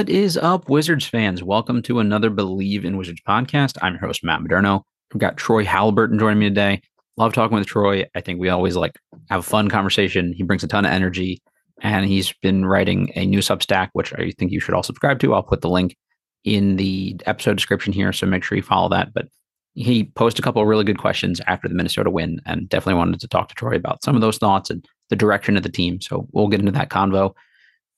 What is up, Wizards fans? Welcome to another Bleav in Wizards podcast. I'm your host, Matt Modderno. We've got Troy Haliburton joining me today. Love talking with Troy. I think we always like have a fun conversation. He brings a ton of energy, and he's been writing a new Substack, which I think you should all subscribe to. I'll put the link in the episode description here, so make sure you follow that. But he posed a couple really good questions after the Minnesota win, and definitely wanted to talk to Troy about some of those thoughts and the direction of the team. So we'll get into that convo.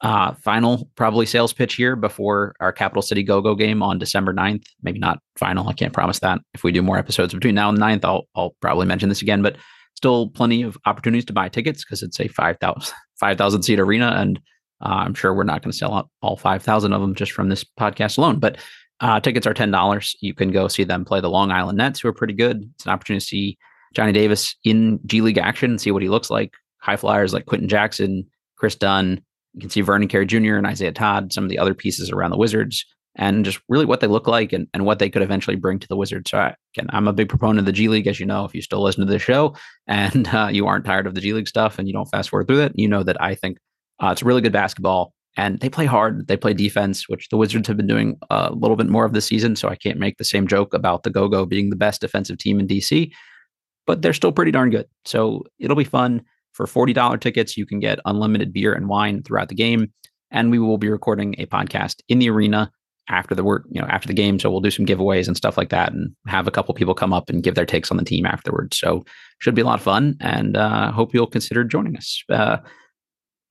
Uh, final probably sales pitch here before our Capital City Go Go game on December 9th. Maybe not final. I can't promise that. If we do more episodes between now and 9th, I'll, I'll probably mention this again, but still plenty of opportunities to buy tickets because it's a 5,000 5, seat arena. And uh, I'm sure we're not going to sell out all 5,000 of them just from this podcast alone. But uh, tickets are $10. You can go see them play the Long Island Nets, who are pretty good. It's an opportunity to see Johnny Davis in G League action and see what he looks like. High flyers like Quenton Jackson, Kris Dunn, you can see Vernon Carey Jr. and Isaiah Todd, some of the other pieces around the Wizards, and just really what they look like and, and what they could eventually bring to the Wizards. So, I, again, I'm a big proponent of the G League, as you know, if you still listen to the show and uh, you aren't tired of the G League stuff and you don't fast forward through it, you know that I think uh, it's really good basketball. And they play hard. They play defense, which the Wizards have been doing a little bit more of this season. So I can't make the same joke about the Go Go being the best defensive team in DC, but they're still pretty darn good. So it'll be fun. For $40 tickets, you can get unlimited beer and wine throughout the game and we will be recording a podcast in the arena after the work, you know, after the game. So we'll do some giveaways and stuff like that, and have a couple people come up and give their takes on the team afterwards. So should be a lot of fun, and uh, hope you'll consider joining us. Uh,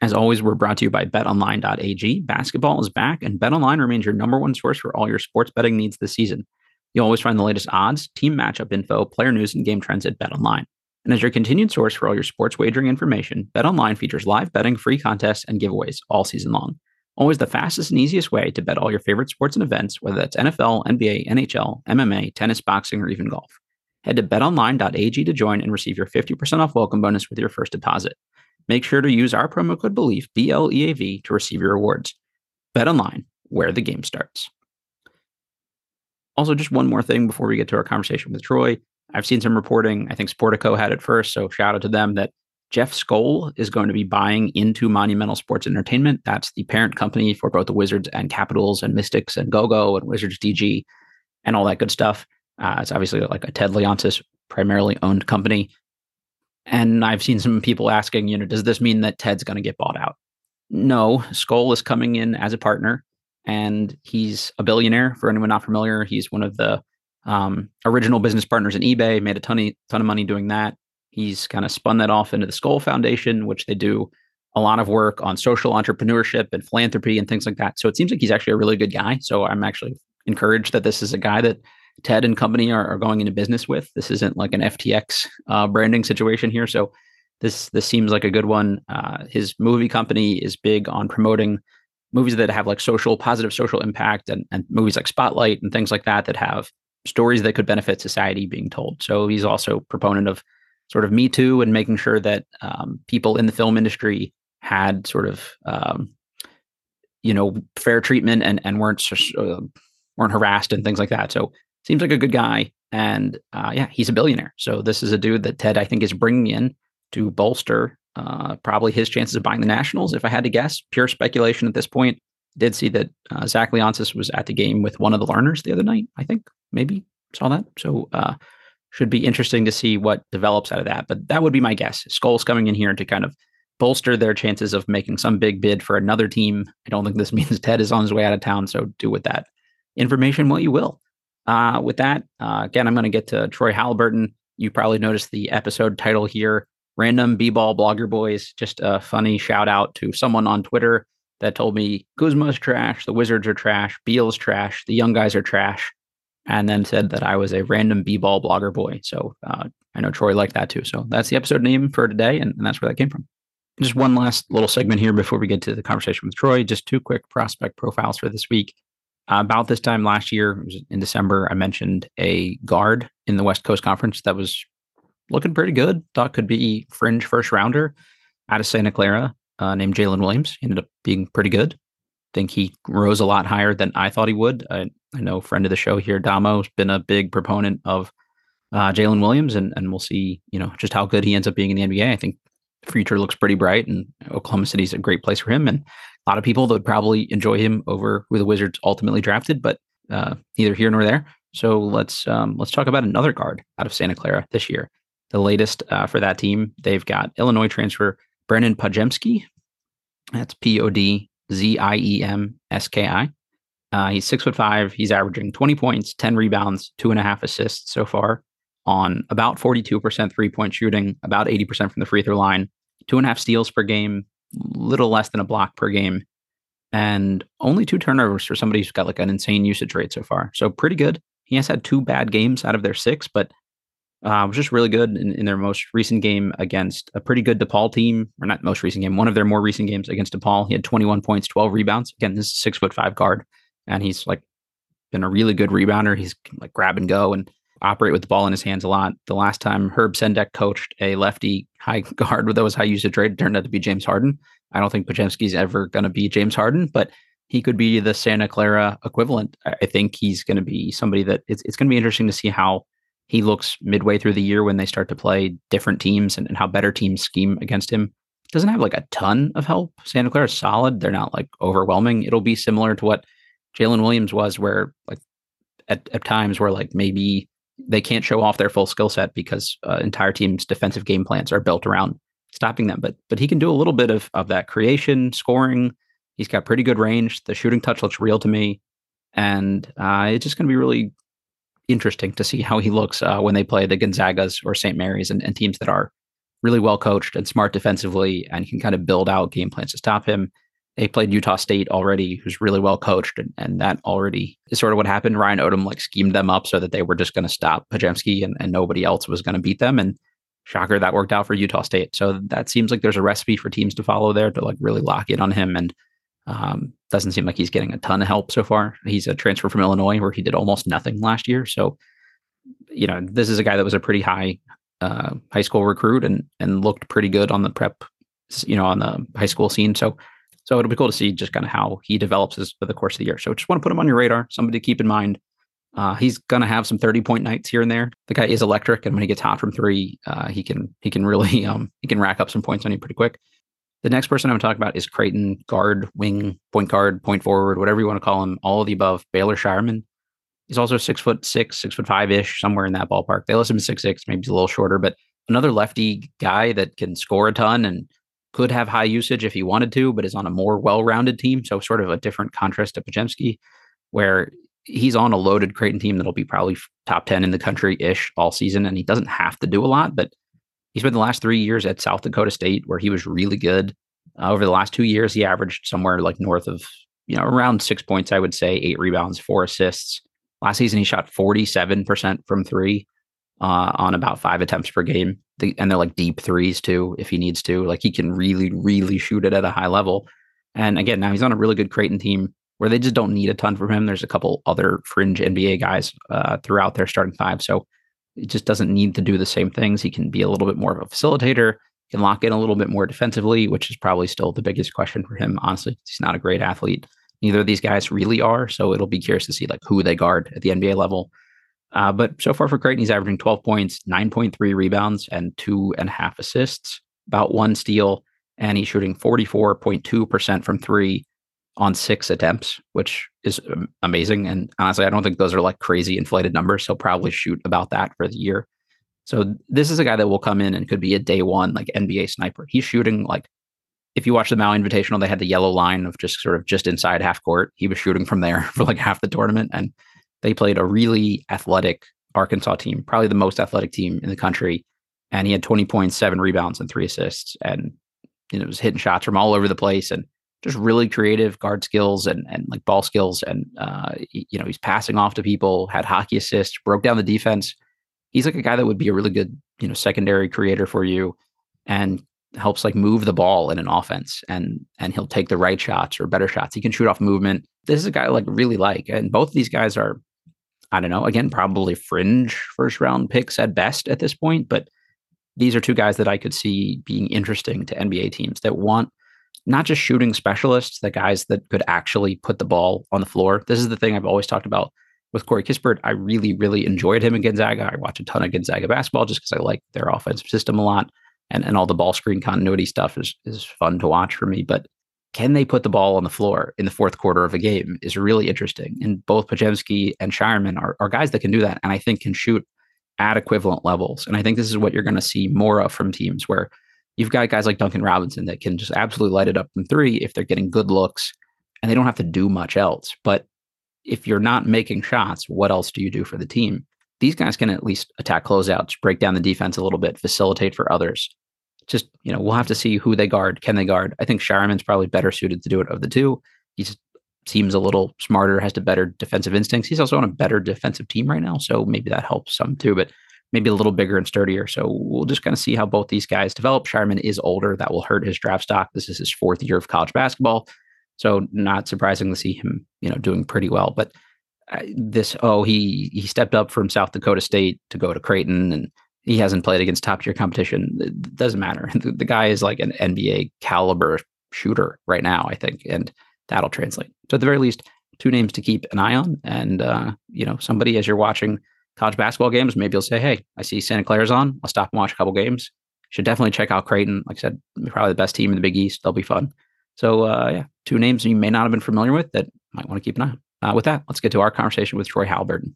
as always, we're brought to you by BetOnline.ag. Basketball is back, and BetOnline remains your number one source for all your sports betting needs this season. You'll always find the latest odds, team matchup info, player news, and game trends at BetOnline. And as your continued source for all your sports wagering information, BetOnline features live betting, free contests, and giveaways all season long. Always the fastest and easiest way to bet all your favorite sports and events, whether that's NFL, NBA, NHL, MMA, tennis, boxing, or even golf. Head to betonline.ag to join and receive your 50% off welcome bonus with your first deposit. Make sure to use our promo code BLEAV, B L E A V, to receive your rewards. BetOnline, where the game starts. Also, just one more thing before we get to our conversation with Troy. I've seen some reporting. I think Sportico had it first, so shout out to them that Jeff Skoll is going to be buying into Monumental Sports Entertainment. That's the parent company for both the Wizards and Capitals and Mystics and GoGo and Wizards DG and all that good stuff. Uh, it's obviously like a Ted Leonsis primarily owned company. And I've seen some people asking, you know, does this mean that Ted's going to get bought out? No, Skoll is coming in as a partner and he's a billionaire. For anyone not familiar, he's one of the um, original business partners in eBay, made a ton of, ton of money doing that. He's kind of spun that off into the Skoll Foundation, which they do a lot of work on social entrepreneurship and philanthropy and things like that. So it seems like he's actually a really good guy. So I'm actually encouraged that this is a guy that Ted and company are, are going into business with. This isn't like an FTX uh, branding situation here. So this this seems like a good one. Uh, his movie company is big on promoting movies that have like social positive social impact and, and movies like Spotlight and things like that that have stories that could benefit society being told. So he's also proponent of sort of Me Too and making sure that um, people in the film industry had sort of um, you know fair treatment and and weren't uh, weren't harassed and things like that. So seems like a good guy, and uh, yeah, he's a billionaire. So this is a dude that Ted I think is bringing in to bolster uh, probably his chances of buying the Nationals. If I had to guess, pure speculation at this point. Did see that uh, Zach Leonsis was at the game with one of the Lerners the other night. I think maybe saw that. So uh, should be interesting to see what develops out of that. But that would be my guess. Skoll's coming in here to kind of bolster their chances of making some big bid for another team. I don't think this means Ted is on his way out of town, so do with that information what you will. Uh, with that, uh, again, I'm going to get to Troy Haliburton. You probably noticed the episode title here Random B Ball Blogger Boys. Just a funny shout out to someone on Twitter that told me Kuzma's trash, the Wizards are trash, Beal's trash, the young guys are trash, and then said that I was a random B ball blogger boy. So uh, I know Troy liked that too. So that's the episode name for today, and, and that's where that came from. Just one last little segment here before we get to the conversation with Troy. Just two quick prospect profiles for this week. Uh, about this time last year, in December, I mentioned a guard in the West Coast Conference that was looking pretty good. Thought could be fringe first rounder out of Santa Clara uh, named Jalen Williams. He ended up being pretty good. I Think he rose a lot higher than I thought he would. I, I know friend of the show here, Damo, has been a big proponent of uh, Jalen Williams, and and we'll see, you know, just how good he ends up being in the NBA. I think the future looks pretty bright, and Oklahoma City's a great place for him. And a lot of people that would probably enjoy him over who the Wizards ultimately drafted, but uh, neither here nor there. So let's um, let's talk about another guard out of Santa Clara this year. The latest uh, for that team, they've got Illinois transfer Brennan Podziemski. That's P O D Z I E M S K I. Uh, he's six foot five. He's averaging 20 points, 10 rebounds, two and a half assists so far on about 42% three point shooting, about 80% from the free throw line, two and a half steals per game, little less than a block per game, and only two turnovers for somebody who's got like an insane usage rate so far. So pretty good. He has had two bad games out of their six, but uh, was just really good in, in, their most recent game against a pretty good DePaul team, or not most recent game, one of their more recent games against DePaul. He had 21 points, 12 rebounds. Again, this is six foot five guard, and he's like been a really good rebounder. He's like grab and go and operate with the ball in his hands a lot. The last time Herb Sendek coached a lefty high guard with those high usage rate, it turned out to be James Harden. I don't think Podziemski's ever going to be James Harden, but he could be the Santa Clara equivalent. I think he's going to be somebody that it's, it's going to be interesting to see how he looks midway through the year when they start to play different teams and, and how better teams scheme against him. Doesn't have like a ton of help. Santa Clara is solid. They're not like overwhelming. It'll be similar to what Jalen Williams was, where like at, at times where like maybe they can't show off their full skill set because uh, entire team's defensive game plans are built around stopping them. But but he can do a little bit of of that creation, scoring. He's got pretty good range. The shooting touch looks real to me, and uh, it's just going to be really interesting to see how he looks uh, when they play the Gonzagas or St. Mary's and, and, teams that are really well coached and smart defensively and can kind of build out game plans to stop him. They played Utah State already, who's really well coached, and, and that already is sort of what happened. Ryan Odom like schemed them up so that they were just going to stop Podziemski and, and nobody else was going to beat them. And shocker, that worked out for Utah State. So that seems like there's a recipe for teams to follow there to like really lock in on him and um, doesn't seem like he's getting a ton of help so far. He's a transfer from Illinois where he did almost nothing last year. So, you know, this is a guy that was a pretty high uh, high school recruit and and looked pretty good on the prep, you know, on the high school scene. So, so it'll be cool to see just kind of how he develops as for the course of the year. So, just want to put him on your radar, somebody to keep in mind. Uh, he's gonna have some thirty point nights here and there. The guy is electric, and when he gets hot from three, uh, he can he can really um, he can rack up some points on you pretty quick. The next person I'm going to talk about is Creighton guard, wing, point guard, point forward, whatever you want to call him, all of the above. Baylor Scheierman. He's also six foot six, six foot five ish, somewhere in that ballpark. They list him six six, maybe a little shorter, but another lefty guy that can score a ton and could have high usage if he wanted to, but is on a more well-rounded team. So sort of a different contrast to Podziemski, where he's on a loaded Creighton team that'll be probably top 10 in the country ish all season. And he doesn't have to do a lot, but he spent the last three years at South Dakota State, where he was really good. Uh, over the last two years, he averaged somewhere like north of, you know, around six points, I would say, eight rebounds, four assists. Last season, he shot 47% from three uh, on about five attempts per game. The, and they're like deep threes too, if he needs to. Like he can really, really shoot it at a high level. And again, now he's on a really good Creighton team where they just don't need a ton from him. There's a couple other fringe NBA guys uh, throughout their starting five. So he just doesn't need to do the same things. He can be a little bit more of a facilitator, can lock in a little bit more defensively, which is probably still the biggest question for him. Honestly, he's not a great athlete. Neither of these guys really are. So it'll be curious to see like who they guard at the NBA level. Uh, but so far for Creighton, he's averaging 12 points, 9.3 rebounds, and two and a half assists, about one steal, and he's shooting 44.2% from three on six attempts, which is um, amazing. And honestly, I don't think those are like crazy inflated numbers. He'll probably shoot about that for the year. So this is a guy that will come in and could be a day one like NBA sniper. He's shooting like if you watch the Maui Invitational, they had the yellow line of just sort of just inside half court. He was shooting from there for like half the tournament, and they played a really athletic Arkansas team, probably the most athletic team in the country. And he had 20 points, seven rebounds, and three assists, and you know was hitting shots from all over the place, and just really creative guard skills and and like ball skills, and uh, you know he's passing off to people, had hockey assists, broke down the defense. He's like a guy that would be a really good you know secondary creator for you, and helps like move the ball in an offense and and he'll take the right shots or better shots. He can shoot off movement. This is a guy I like really like. And both of these guys are, I don't know, again, probably fringe first round picks at best at this point, but these are two guys that I could see being interesting to NBA teams that want not just shooting specialists, the guys that could actually put the ball on the floor. This is the thing I've always talked about with Corey Kispert. I really, really enjoyed him in Gonzaga. I watch a ton of Gonzaga basketball just because I like their offensive system a lot and, and all the ball screen continuity stuff is is fun to watch for me. But can they put the ball on the floor in the fourth quarter of a game is really interesting. And both Podziemski and Scheierman are, are guys that can do that and I think can shoot at equivalent levels. And I think this is what you're going to see more of from teams where you've got guys like Duncan Robinson that can just absolutely light it up from three if they're getting good looks and they don't have to do much else. But if you're not making shots, what else do you do for the team? These guys can at least attack closeouts, break down the defense a little bit, facilitate for others just you know we'll have to see who they guard. Can they guard? I think Scheierman's probably better suited to do it of the two. He seems a little smarter, has the better defensive instincts. He's also on a better defensive team right now, so maybe that helps some too. But maybe a little bigger and sturdier. So we'll just kind of see how both these guys develop. Scheierman is older; that will hurt his draft stock. This is his fourth year of college basketball, so not surprising to see him you know doing pretty well. But uh, this oh he he stepped up from South Dakota State to go to Creighton and he hasn't played against top tier competition. It doesn't matter. The, the, guy is like an NBA caliber shooter right now, I think, and that'll translate. So at the very least, two names to keep an eye on, and uh, you know, somebody as you're watching college basketball games, maybe you'll say, "Hey, I see Santa Clara's on. I'll stop and watch a couple games." Should definitely check out Creighton. Like I said, probably the best team in the Big East. They'll be fun. So uh, yeah, two names you may not have been familiar with that might want to keep an eye on. Uh, with that, let's get to our conversation with Troy Haliburton.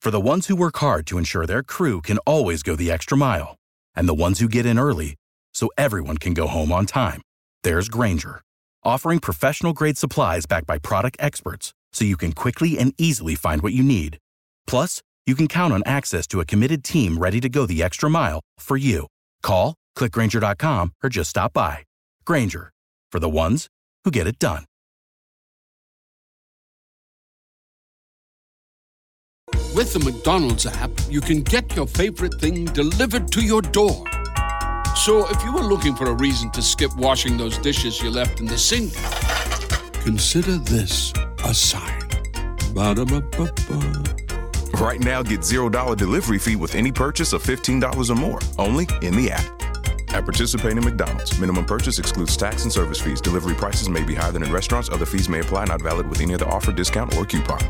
For the ones who work hard to ensure their crew can always go the extra mile, and the ones who get in early so everyone can go home on time, there's Grainger, offering professional grade supplies backed by product experts so you can quickly and easily find what you need. Plus, you can count on access to a committed team ready to go the extra mile for you. Call, clickgrainger.com, or just stop by. Grainger, for the ones who get it done. With the McDonald's app, you can get your favorite thing delivered to your door. So if you were looking for a reason to skip washing those dishes you left in the sink, consider this a sign. Ba-da-ba-ba-ba. Right now, get $0 delivery fee with any purchase of $15 or more, only in the app. At participating McDonald's, minimum purchase excludes tax and service fees. Delivery prices may be higher than in restaurants. Other fees may apply, not valid with any other offer, discount, or coupon.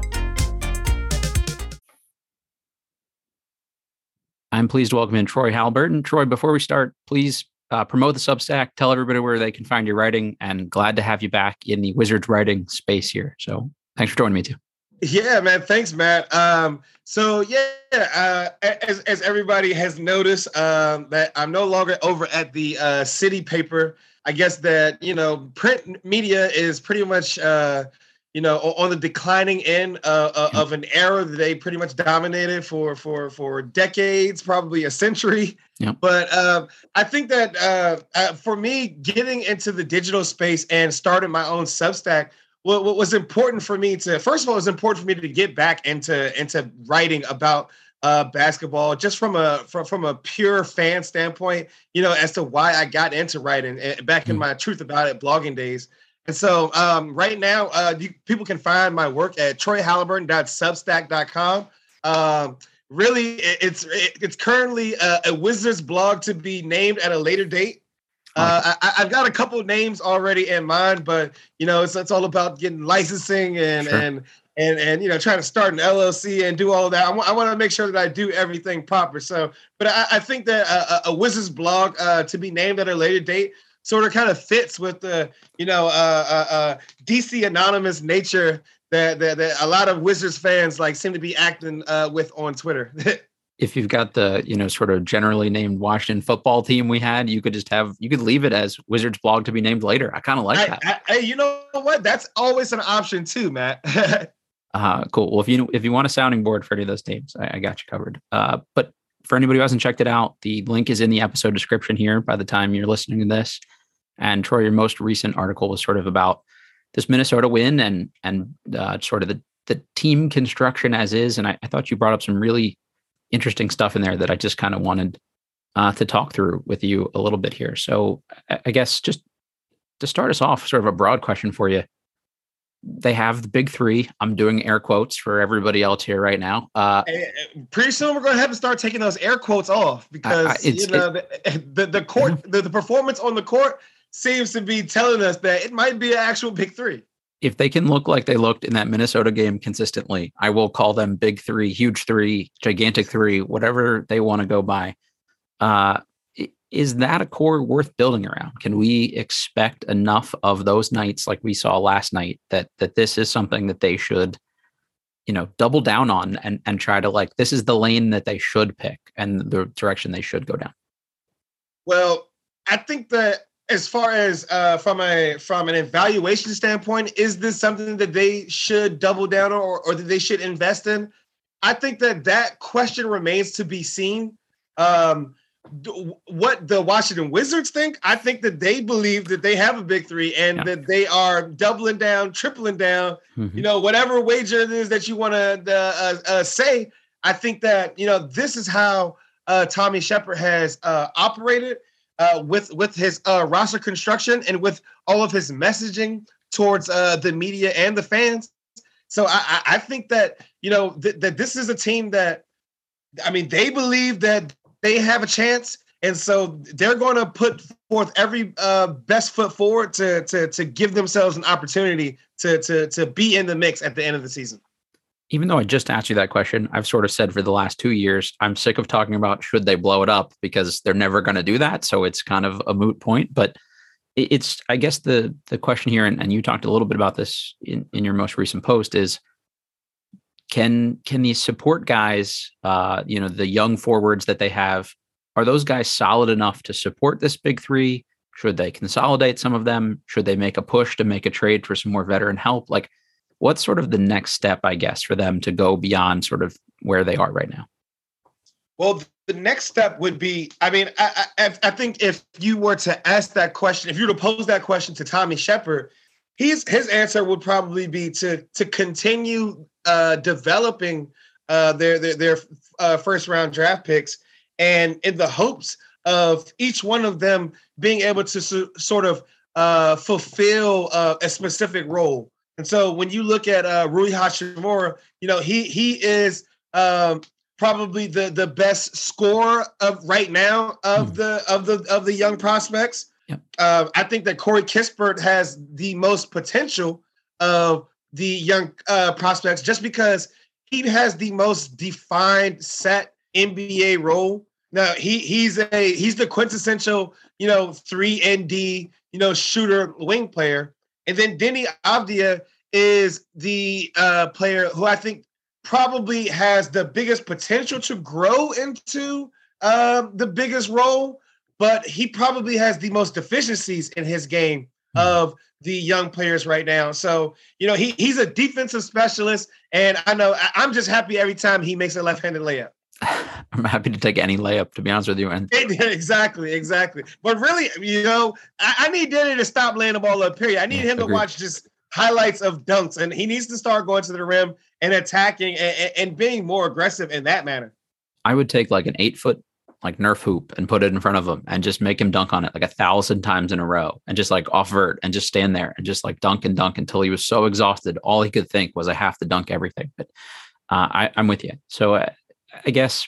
I'm pleased to welcome in Troy Haliburton. Troy, before we start, please uh, promote the Substack, tell everybody where they can find your writing, and glad to have you back in the Wizards writing space here. So thanks for joining me too. Yeah, man. Thanks, Matt. Um, so yeah, uh, as as everybody has noticed, um, that I'm no longer over at the uh, city paper. I guess that you know, print media is pretty much uh, you know, on the declining end uh, uh, of an era that they pretty much dominated for for for decades, probably a century. Yep. But uh, I think that uh, uh, for me, getting into the digital space and starting my own Substack, what, what, was important for me to first of all, it was important for me to get back into into writing about uh, basketball, just from a from, from a pure fan standpoint, you know, as to why I got into writing eh, back in mm. my truth about it blogging days. And so um, right now, uh, you, people can find my work at troyhalliburton.substack.com Um, really, it, it's it, it's currently a, a, Wizards blog to be named at a later date. Uh, I, have got a couple of names already in mind, but you know, it's, it's all about getting licensing and sure. and and and you know, trying to start an LLC and do all that. I, w- I want to make sure that I do everything proper. So, but I, I think that a, a Wizards blog uh, to be named at a later date sort of kind of fits with the you know uh, uh, uh DC anonymous nature that, that, that a lot of Wizards fans like seem to be acting uh, with on Twitter. if you've got the you know sort of generally named Washington football team we had, you could just have you could leave it as Wizards blog to be named later. I kind of like I, that. Hey, you know what? That's always an option too, Matt. uh cool. Well, if you if you want a sounding board for any of those teams, I, I got you covered. Uh, but for anybody who hasn't checked it out, the link is in the episode description here. By the time you're listening to this, and Troy, your most recent article was sort of about this Minnesota win and and uh, sort of the the team construction as is. And I, I thought you brought up some really interesting stuff in there that I just kind of wanted uh, to talk through with you a little bit here. So I guess just to start us off, sort of a broad question for you. They have the big three. I'm doing air quotes for everybody else here right now. Uh, Pretty soon we're going to have to start taking those air quotes off because you know it, the, the, the court mm-hmm. the, the performance on the court seems to be telling us that it might be an actual big three if they can look like they looked in that Minnesota game consistently, I will call them big three, huge three, gigantic three, whatever they want to go by. Uh, is that a core worth building around? Can we expect enough of those nights like we saw last night that that this is something that they should, you know, double down on and and try to like this is the lane that they should pick and the direction they should go down? Well, I think that as far as uh, from a from an evaluation standpoint, is this something that they should double down on or, or that they should invest in? I think that that question remains to be seen. Um, what the Washington Wizards think, I think that they believe that they have a big three and yeah. that they are doubling down, tripling down. Mm-hmm. You know, whatever wager it is that you want to uh, uh, say. I think that you know this is how uh, Tommy Sheppard has uh, operated uh, with with his uh, roster construction and with all of his messaging towards uh, the media and the fans. So I, I think that you know th- that this is a team that, I mean, they believe that they have a chance, and so they're going to put forth every uh, best foot forward to to to give themselves an opportunity to to to be in the mix at the end of the season even though I just asked you that question, I've sort of said for the last two years, I'm sick of talking about should they blow it up because they're never going to do that. So it's kind of a moot point. But it's, I guess, the the question here, and, and you talked a little bit about this in, in your most recent post, is can can these support guys, uh, you know, the young forwards that they have, are those guys solid enough to support this big three? Should they consolidate some of them? Should they make a push to make a trade for some more veteran help? Like what's sort of the next step, I guess, for them to go beyond sort of where they are right now? Well, the next step would be I mean, I, I, I think if you were to ask that question, if you were to pose that question to Tommy Sheppard, he's his answer would probably be to to continue uh, developing uh, their their, their uh, first round draft picks, and in the hopes of each one of them being able to su- sort of uh, fulfill uh, a specific role. And so when you look at uh, Rui Hachimura, you know he he is um, probably the the best scorer of right now of mm. the of the of the young prospects. Yep. Uh, I think that Corey Kispert has the most potential of the young uh, prospects just because he has the most defined set NBA role. Now he he's a he's the quintessential you know three and D you know shooter wing player. And then Deni Avdija is the uh, player who I think probably has the biggest potential to grow into uh, the biggest role, but he probably has the most deficiencies in his game hmm. of the young players right now. So, you know, he he's a defensive specialist, and I know I'm just happy every time he makes a left-handed layup. I'm happy to take any layup, to be honest with you. And exactly, exactly. But really, you know, I, I need Deni to stop laying the ball up. Period. I need yeah, him agreed. to watch just highlights of dunks, and he needs to start going to the rim and attacking and, and being more aggressive in that manner. I would take like an eight foot like Nerf hoop and put it in front of him and just make him dunk on it like a thousand times in a row and just like off vert and just stand there and just like dunk and dunk until he was so exhausted. All he could think was, I have to dunk everything. But uh, I, am with you. So uh, I guess,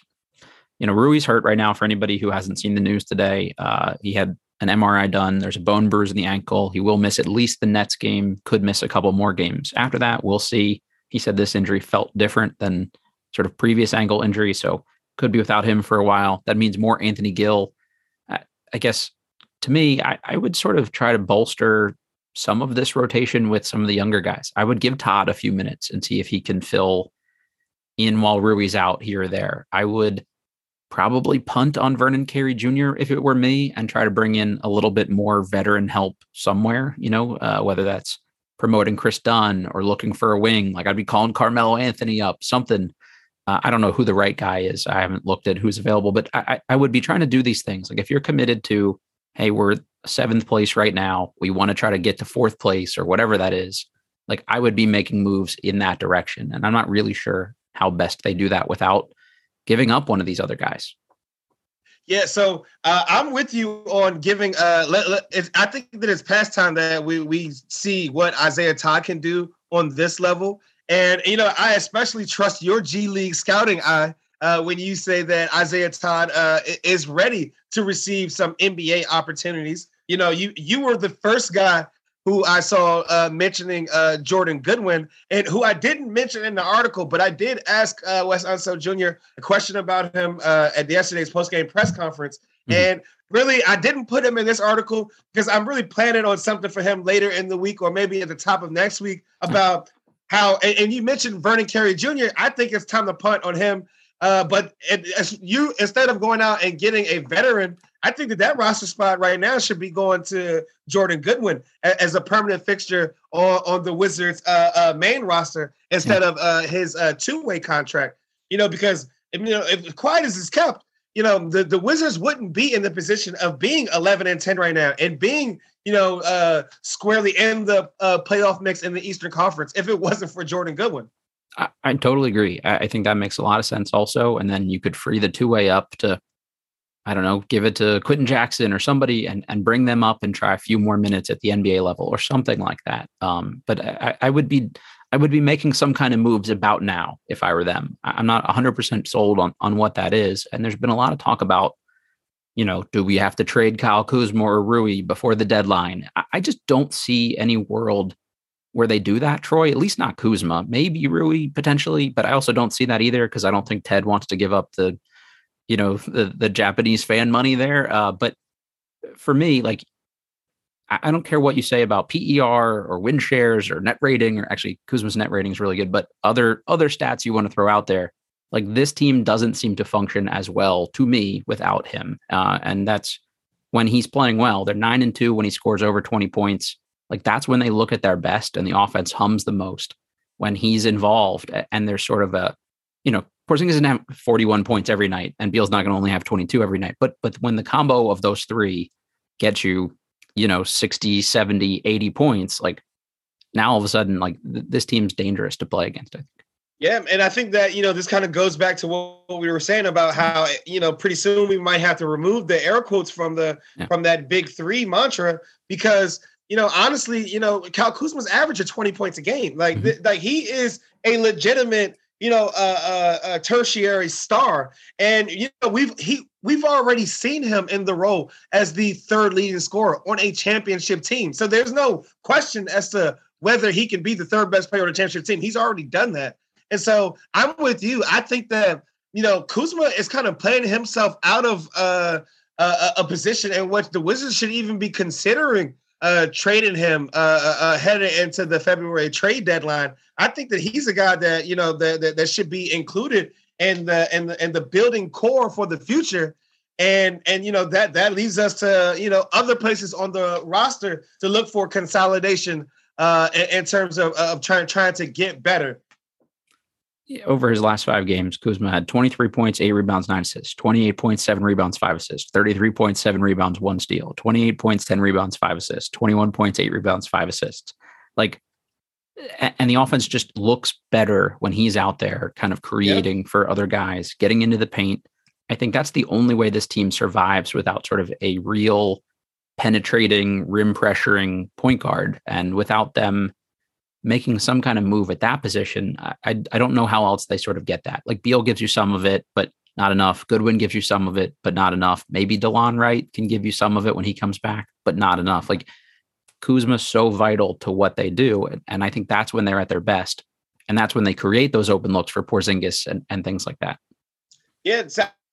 you know, Rui's hurt right now for anybody who hasn't seen the news today. Uh, he had an MRI done. There's a bone bruise in the ankle. He will miss at least the Nets game, could miss a couple more games. After that, we'll see. He said this injury felt different than sort of previous ankle injury, so could be without him for a while. That means more Anthony Gill. I guess to me, I, I would sort of try to bolster some of this rotation with some of the younger guys. I would give Todd a few minutes and see if he can fill in while Rui's out here or there. I would probably punt on Vernon Carey Jr. if it were me and try to bring in a little bit more veteran help somewhere, you know, uh, whether that's promoting Kris Dunn or looking for a wing. Like I'd be calling Carmelo Anthony up, something. Uh, I don't know who the right guy is. I haven't looked at who's available, but I, I would be trying to do these things. Like if you're committed to, hey, we're seventh place right now, we want to try to get to fourth place or whatever that is. Like I would be making moves in that direction. And I'm not really sure how best they do that without giving up one of these other guys. Yeah, so uh, I'm with you on giving. Uh, let, let, I think that it's past time that we we see what Isaiah Todd can do on this level, and you know I especially trust your G League scouting eye uh, when you say that Isaiah Todd uh, is ready to receive some NBA opportunities. You know, you you were the first guy who I saw uh, mentioning uh, Jordan Goodwin, and who I didn't mention in the article, but I did ask uh, Wes Unseld Jr. a question about him uh, at yesterday's postgame press conference. Mm-hmm. And really, I didn't put him in this article because I'm really planning on something for him later in the week or maybe at the top of next week about how. And, and you mentioned Vernon Carey Jr. I think it's time to punt on him. Uh, but it, you instead of going out and getting a veteran I think that that roster spot right now should be going to Jordan Goodwin as a permanent fixture on, on the Wizards' uh, uh, main roster instead yeah. of uh, his uh, two-way contract. You know, because you know, if quiet as is kept, you know, the, the Wizards wouldn't be in the position of being 11 and 10 right now and being, you know, uh, squarely in the playoff mix in the Eastern Conference if it wasn't for Jordan Goodwin. I, I totally agree. I, I think that makes a lot of sense also. And then you could free the two-way up to I don't know, give it to Quenton Jackson or somebody and, and bring them up and try a few more minutes at the NBA level or something like that. Um, but I, I, would be I would be making some kind of moves about now if I were them. I'm not 100% sold on on what that is. And there's been a lot of talk about, you know, do we have to trade Kyle Kuzma or Rui before the deadline? I, I just don't see any world where they do that, Troy. At least not Kuzma. Maybe Rui potentially, but I also don't see that either because I don't think Ted wants to give up the – you know the, the Japanese fan money there. Uh, but for me, like I, I, don't care what you say about PER or win shares or net rating, or actually Kuzma's net rating is really good, but other other stats you want to throw out there, like this team doesn't seem to function as well to me without him, uh, and that's when he's playing well. They're nine and two when he scores over twenty points. Like that's when they look at their best and the offense hums the most when he's involved and there's sort of a you know Porzingis doesn't have 41 points every night, and Beal's not going to only have 22 every night. But but when the combo of those three gets you, you know, 60, 70, 80 points, like now all of a sudden, like th- this team's dangerous to play against. I think. Yeah, and I think that you know this kind of goes back to what, what, we were saying about how eh, you know pretty soon we might have to remove the air quotes from the yeah. from that big three mantra because you know honestly you know Kyle Kuzma's average of 20 points a game like mm-hmm. th- like he is a legitimate you know, a, a, a, tertiary star. And you know, we've he we've already seen him in the role as the third leading scorer on a championship team. So there's no question as to whether he can be the third best player on a championship team. He's already done that. And so I'm with you. I think that you know Kuzma is kind of playing himself out of uh, a, a position in which the Wizards should even be considering uh, trading him uh, uh, headed into the February trade deadline. I think that he's a guy that you know that, that, that should be included in the in the in the building core for the future. And and you know that that leads us to you know other places on the roster to look for consolidation uh, in, in terms of, of trying trying to get better over his last five games, Kuzma had 23 points, eight rebounds, nine assists, 28 points, seven rebounds, five assists, 33 points, seven rebounds, one steal, 28 points, 10 rebounds, five assists, 21 points, eight rebounds, five assists. Like, and the offense just looks better when he's out there kind of creating yeah. for other guys, getting into the paint. I think that's the only way this team survives without sort of a real penetrating, rim pressuring point guard. And without them making some kind of move at that position, I, I, I don't know how else they sort of get that. Like Beal gives you some of it, but not enough. Goodwin gives you some of it, but not enough. Maybe Delon Wright can give you some of it when he comes back, but not enough. Like Kuzma's so vital to what they do. And, and I think that's when they're at their best. And that's when they create those open looks for Porzingis and, and things like that. Yeah,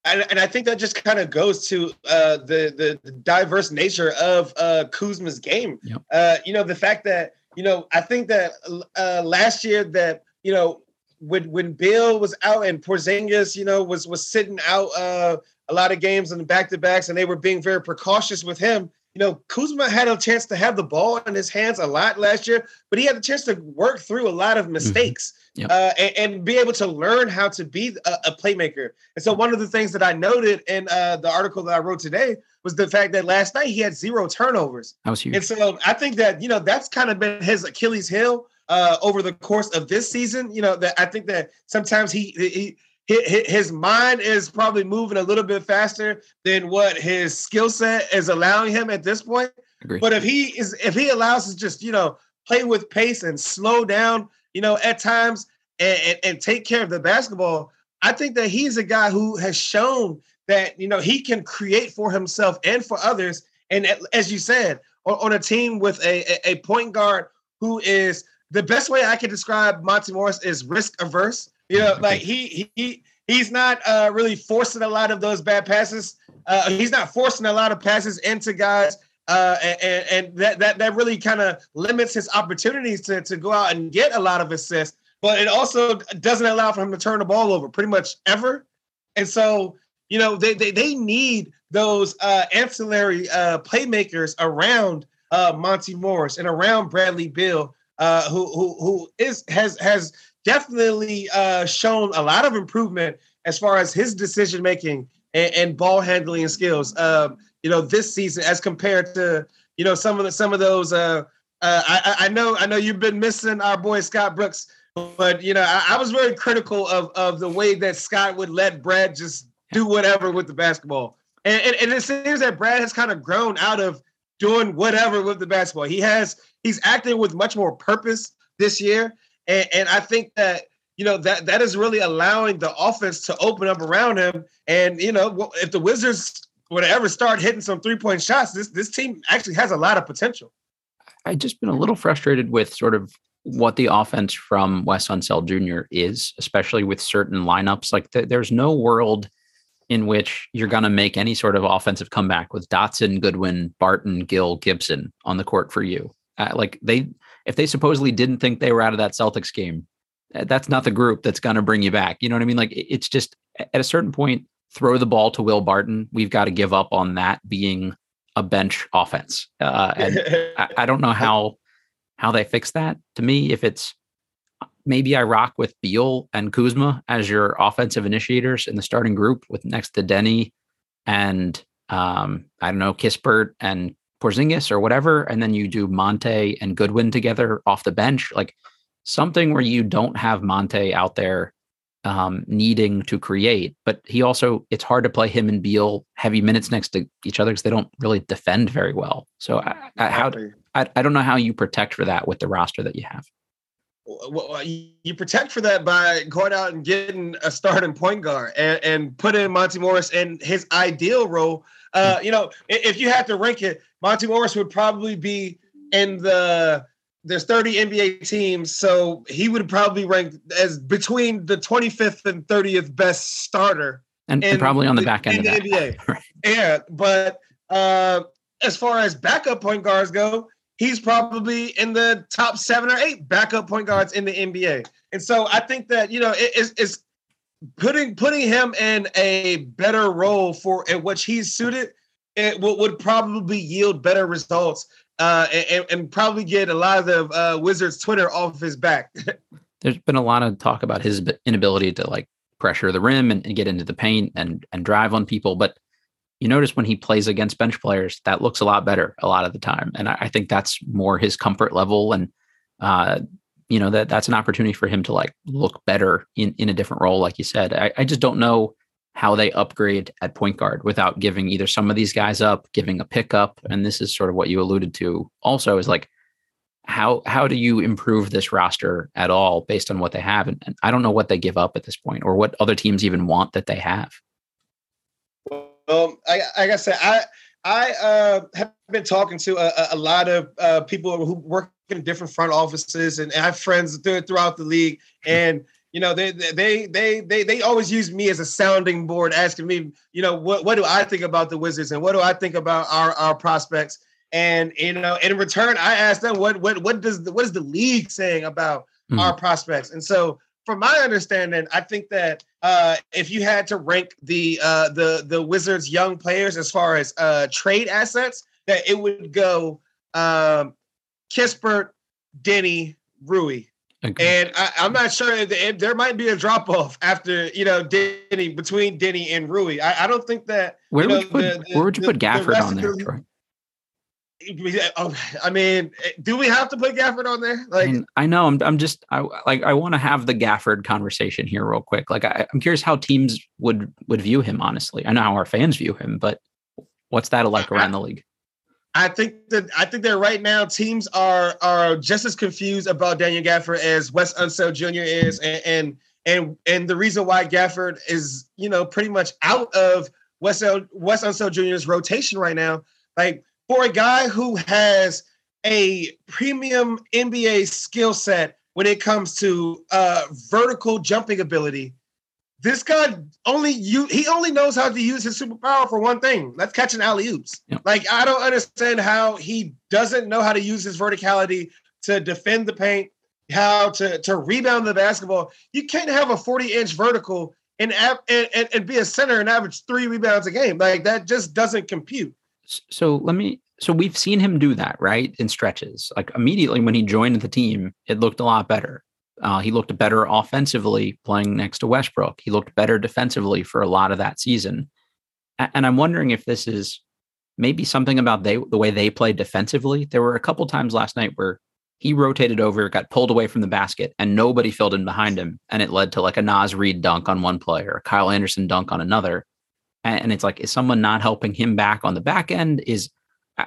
and, and I think that just kind of goes to uh, the, the, the diverse nature of uh, Kuzma's game. Yep. Uh, you know, the fact that you know, I think that uh, last year that you know when when Beal was out and Porzingis, you know, was was sitting out uh, a lot of games and back to backs, and they were being very precautious with him. You know, Kuzma had a chance to have the ball in his hands a lot last year, but he had a chance to work through a lot of mm-hmm. mistakes mm-hmm. yep. uh, and, and, be able to learn how to be a, a, playmaker. And so, one of the things that I noted in uh, the article that I wrote today was the fact that last night he had zero turnovers. That was huge. And so, I think that you know that's kind of been his Achilles heel uh, over the course of this season. You know that I think that sometimes he he his mind is probably moving a little bit faster than what his skill set is allowing him at this point. Agreed. But if he is, if he allows us just you know play with pace and slow down, you know, at times and, and, and take care of the basketball, I think that he's a guy who has shown that you know he can create for himself and for others. And as you said, on, on a team with a, a point guard who is the best way I can describe Monte Morris is risk averse. You know, like he he he's not uh, really forcing a lot of those bad passes. Uh, he's not forcing a lot of passes into guys, uh, and, and that that that really kind of limits his opportunities to to go out and get a lot of assists. But it also doesn't allow for him to turn the ball over pretty much ever. And so, you know, they they, they need those uh, ancillary uh, playmakers around uh, Monte Morris and around Bradley Beal, uh, who who who is has has definitely uh, shown a lot of improvement as far as his decision making and, and, ball handling skills. Um, you know, this season as compared to you know some of the some of those. Uh, uh, I, I know I know you've been missing our boy Scott Brooks, but you know I, I was very critical of of the way that Scott would let Brad just do whatever with the basketball. And, and, and, it seems that Brad has kind of grown out of doing whatever with the basketball. He has he's acting with much more purpose this year. And, and I think that you know that that is really allowing the offense to open up around him. And you know, if the Wizards would ever start hitting some three point shots, this this team actually has a lot of potential. I've just been a little frustrated with sort of what the offense from Wes Unseld Jr. is, especially with certain lineups. Like th- there's no world in which you're going to make any sort of offensive comeback with Dotson, Goodwin, Barton, Gill, Gibson on the court for you. Uh, like they if they supposedly didn't think they were out of that Celtics game, eh, that's not the group that's going to bring you back. You know what I mean? Like it's just at a certain point, throw the ball to Will Barton. We've got to give up on that being a bench offense. Uh, and I, I, don't know how how they fix that. To me, if it's maybe I rock with Beal and Kuzma as your offensive initiators in the starting group with next to Deni and um, I don't know Kispert and Porzingis or whatever, and then you do Monte and Goodwin together off the bench, like something where you don't have Monte out there um, needing to create, but he also it's hard to play him and Beal heavy minutes next to each other because they don't really defend very well. So I, I, how I, I don't know how you protect for that with the roster that you have. Well, you protect for that by going out and getting a starting point guard and, and putting Monte Morris in his ideal role. Uh, you know, if you had to rank it, Monte Morris would probably be in the there's 30 NBA teams, so he would probably rank as between the 25th and 30th best starter, and, and probably on the back end in of the NBA. right. Yeah, but uh, as far as backup point guards go, he's probably in the top seven or eight backup point guards in the NBA. And so I think that you know it, it's, it's putting putting him in a better role for in which he's suited it would, would probably yield better results uh, and, and, probably get a lot of the uh, Wizards Twitter off his back. There's been a lot of talk about his inability to like pressure the rim and, and, get into the paint and and drive on people, but you notice when he plays against bench players, that looks a lot better a lot of the time, and I, I think that's more his comfort level, and uh, you know that that's an opportunity for him to like look better in in a different role, like you said. I, I just don't know how they upgrade at point guard without giving either some of these guys up, giving a pickup. And this is sort of what you alluded to also is like, how how do you improve this roster at all based on what they have? And, and I don't know what they give up at this point or what other teams even want that they have. Well, I, like I said, I I uh, have been talking to a, a lot of uh, people who work in different front offices, and I have friends throughout the league, and you know they they they they they always use me as a sounding board asking me you know what what do i think about the wizards and what do i think about our our prospects? And you know in return i asked them what what what does the, what is the league saying about mm. our prospects? And so from my understanding, I think that uh, if you had to rank the uh, the the Wizards' young players as far as uh, trade assets, that it would go um, Kispert, Deni, Rui. Okay. And I, am not sure if, there might be a drop off after you know Deni between Deni and Rui. I, I don't think that. Where would know, you put the, the, Where would you put Gafford on there? The, Oh, I mean, do we have to put Gafford on there? Like, I, mean, I know I'm, I'm just, I like, I want to have the Gafford conversation here real quick. Like, I, I'm curious how teams would would view him. Honestly, I know how our fans view him, but what's that like around I, the league? I think that I think that right now teams are are just as confused about Daniel Gafford as Wes Unseld Jr. is, and and and, and the reason why Gafford is, you know, pretty much out of Wes Wes Unseld Jr.'s rotation right now, like for a guy who has a premium NBA skill set when it comes to uh, vertical jumping ability. This guy only you he only knows how to use his superpower for one thing. That's catching alley oops. Yep. Like I don't understand how he doesn't know how to use his verticality to defend the paint, how to to rebound the basketball. You can't have a 40 inch vertical and, and, and be a center and average three rebounds a game. Like that just doesn't compute. So let me. So we've seen him do that, right? In stretches. Like immediately when he joined the team, it looked a lot better. Uh, he looked better offensively playing next to Westbrook. He looked better defensively for a lot of that season. And I'm wondering if this is maybe something about they the way they played defensively. There were a couple times last night where he rotated over, got pulled away from the basket, and nobody filled in behind him. And it led to like a Naz Reid dunk on one player, a Kyle Anderson dunk on another and it's like is someone not helping him back on the back end is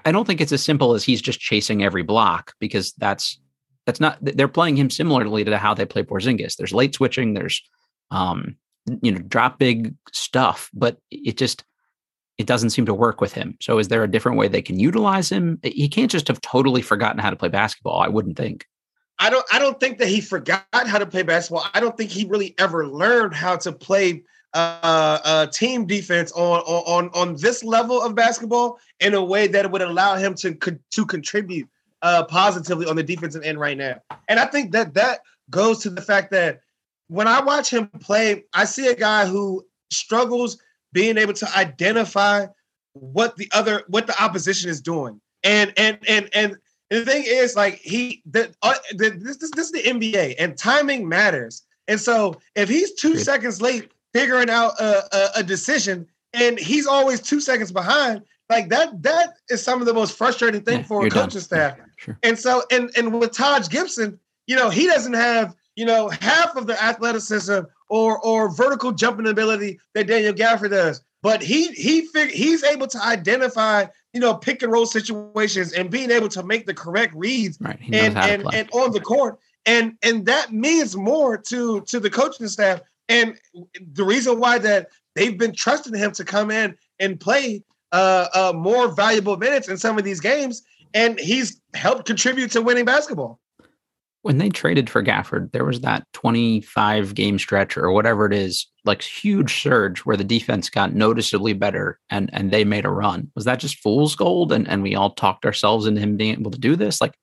i don't think it's as simple as he's just chasing every block because that's that's not they're playing him similarly to how they play Porzingis. There's late switching, there's um you know drop big stuff, but it just it doesn't seem to work with him. So is there a different way they can utilize him? He can't just have totally forgotten how to play basketball, I wouldn't think. I don't I don't think that he forgot how to play basketball. I don't think he really ever learned how to play uh, uh, team defense on, on on this level of basketball in a way that would allow him to to contribute uh, positively on the defensive end right now. And I think that that goes to the fact that when I watch him play, I see a guy who struggles being able to identify what the other what the opposition is doing. And and and and the thing is like he the, uh, the this, this this is the NBA and timing matters. And so if he's two seconds late figuring out a, a, a decision, and he's always two seconds behind. Like that, that is some of the most frustrating thing yeah, for a coaching done. staff. Sure. And so, and and with Taj Gibson, you know, he doesn't have you know half of the athleticism or or vertical jumping ability that Daniel Gafford does. But he he fig- he's able to identify you know pick and roll situations and being able to make the correct reads right. and and, and on the court and and that means more to to the coaching staff and the reason why that they've been trusting him to come in and play uh, uh, more valuable minutes in some of these games, and he's helped contribute to winning basketball. When they traded for Gafford, there was that 25 game stretch or whatever it is, like huge surge where the defense got noticeably better and and they made a run. Was that just fool's gold? And and we all talked ourselves into him being able to do this? Like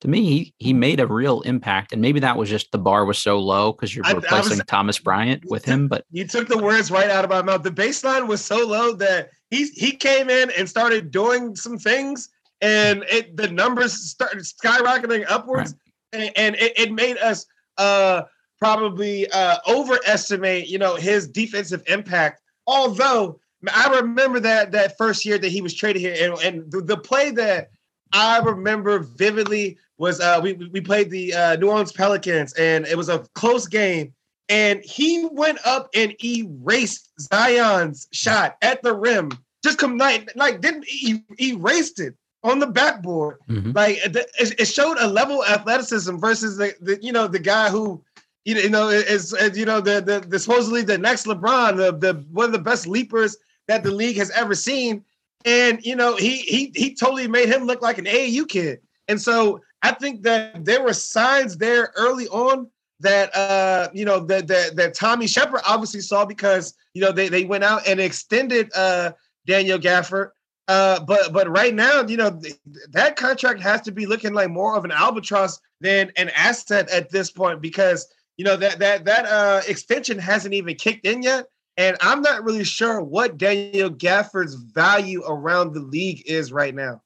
to me, he, he made a real impact. And maybe that was just the bar was so low because you're replacing I was, Thomas Bryant with him. But you took the words right out of my mouth. The baseline was so low that he he came in and started doing some things, and it the numbers started skyrocketing upwards, right. and, and it, it, made us uh, probably uh, overestimate, you know, his defensive impact. Although I remember that that first year that he was traded here, and, and the, the play that I remember vividly was uh, we we played the uh, New Orleans Pelicans, and it was a close game. And he went up and erased Zion's shot at the rim. Just come like like didn't he erased it on the backboard. Mm-hmm. Like it, showed a level of athleticism versus the, the you know the guy who you know is, is you know the, the the supposedly the next LeBron, the the one of the best leapers that the league has ever seen. And you know, he he he totally made him look like an AAU kid. And so I think that there were signs there early on that uh you know that that, that Tommy Sheppard obviously saw because you know they, they went out and extended uh Daniel Gafford. Uh, but but right now, you know, th- that contract has to be looking like more of an albatross than an asset at this point because you know that that that uh, extension hasn't even kicked in yet, and I'm not really sure what Daniel Gafford's value around the league is right now.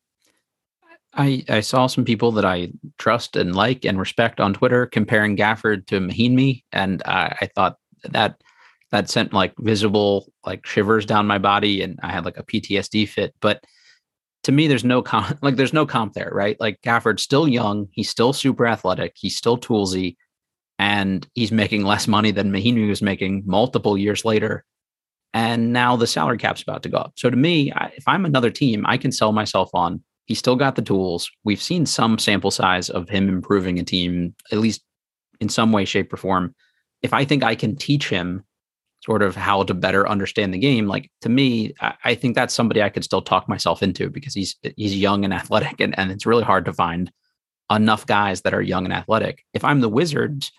I, I saw some people that I trust and like and respect on Twitter comparing Gafford to Mahinmi, and I, I thought that that sent like visible like shivers down my body, and I had like a PTSD fit. But to me, there's no comp like there's no comp there, right? Like Gafford's still young, he's still super athletic, he's still toolsy, and he's making less money than Mahinmi was making multiple years later. And now the salary cap's about to go up. So to me, I, if I'm another team, I can sell myself on He's still got the tools. We've seen some sample size of him improving a team, at least in some way, shape, or form. If I think I can teach him sort of how to better understand the game, like to me, I, I think that's somebody I could still talk myself into because he's he's young and athletic, and, and it's really hard to find enough guys that are young and athletic. If I'm the Wizards,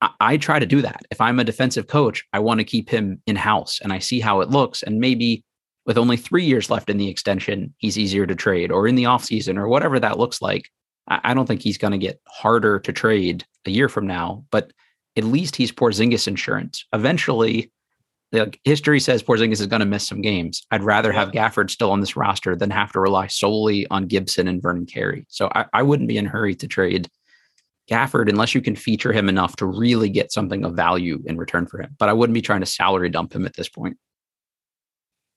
I, I try to do that. If I'm a defensive coach, I want to keep him in house and I see how it looks. And maybe with only three years left in the extension, he's easier to trade or in the offseason or whatever that looks like. I don't think he's going to get harder to trade a year from now, but at least he's Porzingis insurance. Eventually, like history says Porzingis is going to miss some games. I'd rather have Gafford still on this roster than have to rely solely on Gibson and Vernon Carey. So I, I wouldn't be in a hurry to trade Gafford unless you can feature him enough to really get something of value in return for him. But I wouldn't be trying to salary dump him at this point.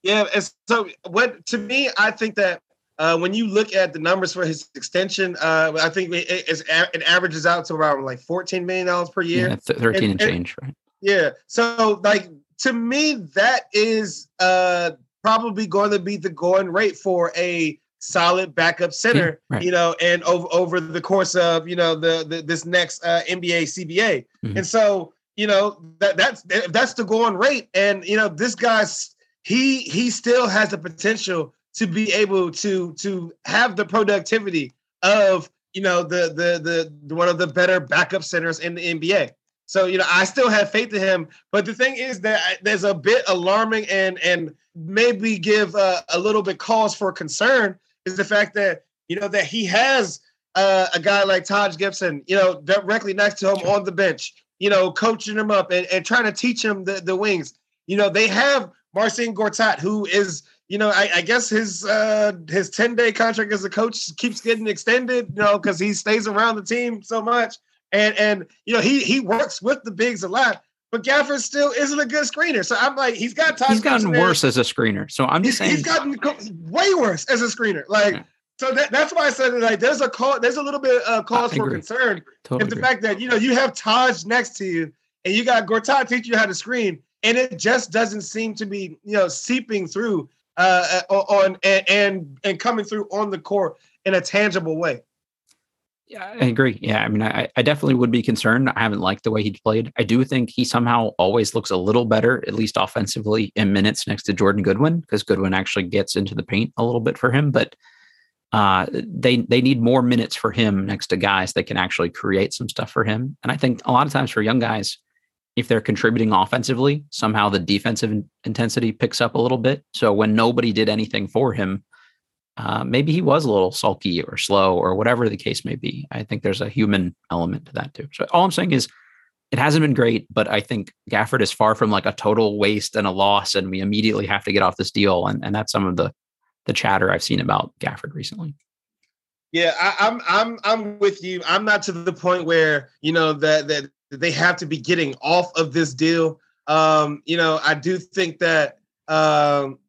Yeah, and so what to me, I think that uh, when you look at the numbers for his extension, uh, I think it, it, averages out to around like fourteen million dollars per year. Yeah, thirteen and, and change, right? Yeah. So like to me, that is uh, probably going to be the going rate for a solid backup center. Yeah, right. You know, and over over the course of you know the, the this next uh, NBA CBA, mm-hmm. and so you know that that's that's the going rate, and you know this guy's he he still has the potential to be able to to have the productivity of you know the the the one of the better backup centers in the NBA. So you know I still have faith in him, but the thing is that there's a bit alarming and and maybe give a, a little bit cause for concern is the fact that you know that he has uh, a guy like Taj Gibson, you know, directly next to him on the bench, you know, coaching him up and, and trying to teach him the, the wings. You know, they have Marcin Gortat, who is, you know, I, I guess his uh, his 10 day contract as a coach keeps getting extended, you know, because he stays around the team so much. And and you know, he he works with the bigs a lot. But Gafford still isn't a good screener. So I'm like, he's got time. He's gotten worse as a screener. So I'm just he's, saying he's gotten way worse as a screener. Like, yeah. so that, that's why I said that, like there's a call, there's a little bit of cause for concern. Totally if the agree. fact that you know you have Taj next to you and you got Gortat teaching you how to screen, and it just doesn't seem to be you know seeping through uh, uh on and, and and coming through on the court in a tangible way. Yeah, I agree. Yeah, I mean, I, I definitely would be concerned. I haven't liked the way he played. I do think he somehow always looks a little better, at least offensively, in minutes next to Jordan Goodwin, because Goodwin actually gets into the paint a little bit for him. But uh, they they need more minutes for him next to guys that can actually create some stuff for him. And I think a lot of times for young guys, if they're contributing offensively, somehow the defensive intensity picks up a little bit. So when nobody did anything for him, uh, maybe he was a little sulky or slow or whatever the case may be. I think there's a human element to that too. So all I'm saying is it hasn't been great, but I think Gafford is far from like a total waste and a loss, and we immediately have to get off this deal. And, and that's some of the the chatter I've seen about Gafford recently. Yeah, I, I'm, I'm I'm with you. I'm not to the point where you know that that that they have to be getting off of this deal. Um, you know, I do think that um,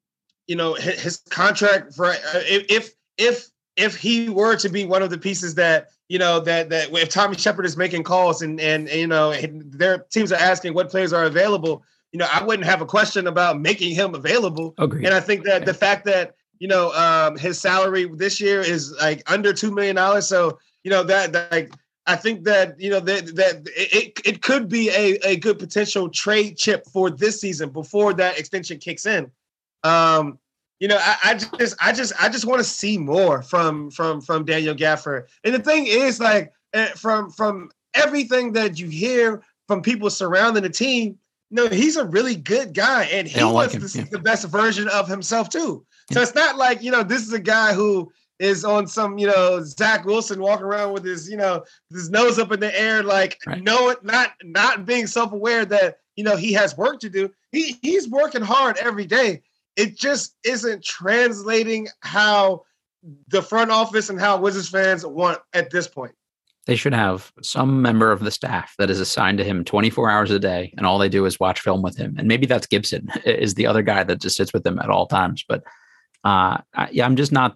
you know his, his contract for uh, if if if he were to be one of the pieces that you know that that if Tommy Sheppard is making calls and and, and you know their teams are asking what players are available, you know, I wouldn't have a question about making him available. Agreed. And I think that the fact that you know um, his salary this year is like under two million dollars, so you know that, that like I think that you know that that it, it could be a, a good potential trade chip for this season before that extension kicks in. Um, you know, I, I just I just I just want to see more from from from Daniel Gafford. And the thing is, like eh, from from everything that you hear from people surrounding the team, you know, he's a really good guy, and he wants like to see yeah. the best version of himself too. So it's not like you know this is a guy who is on some, you know, Zach Wilson walking around with his, you know, his nose up in the air, like right. no, not not being self-aware that you know he has work to do. He he's working hard every day. It just isn't translating how the front office and how Wizards fans want at this point. They should have some member of the staff that is assigned to him 24 hours a day, and all they do is watch film with him. And maybe that's Gibson is the other guy that just sits with him at all times. But uh, I, yeah, I'm just not.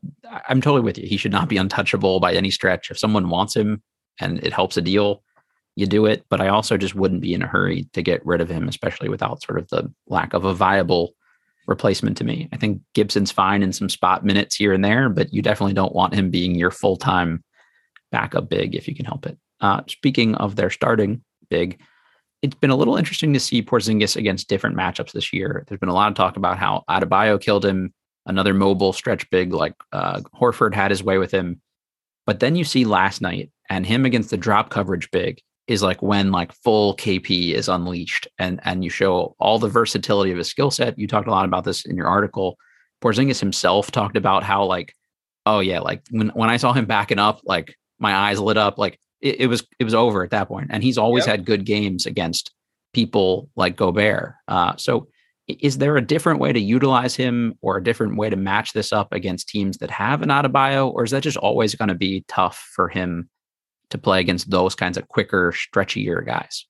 I'm totally with you. He should not be untouchable by any stretch. If someone wants him and it helps a deal, you do it. But I also just wouldn't be in a hurry to get rid of him, especially without sort of the lack of a viable replacement to me. I think Gibson's fine in some spot minutes here and there, but you definitely don't want him being your full time backup big if you can help it. Uh, speaking of their starting big, it's been a little interesting to see Porzingis against different matchups this year. There's been a lot of talk about how Adebayo killed him, another mobile stretch big like uh, Horford had his way with him. But then you see last night and him against the drop coverage big is like when like full KP is unleashed and and you show all the versatility of his skill set. You talked a lot about this in your article. Porzingis himself talked about how like, oh yeah, like when when I saw him backing up, like my eyes lit up. Like it, it was it was over at that point. And he's always yep. had good games against people like Gobert. Uh, so is there a different way to utilize him or a different way to match this up against teams that have an Adebayo, or is that just always going to be tough for him to play against those kinds of quicker, stretchier guys.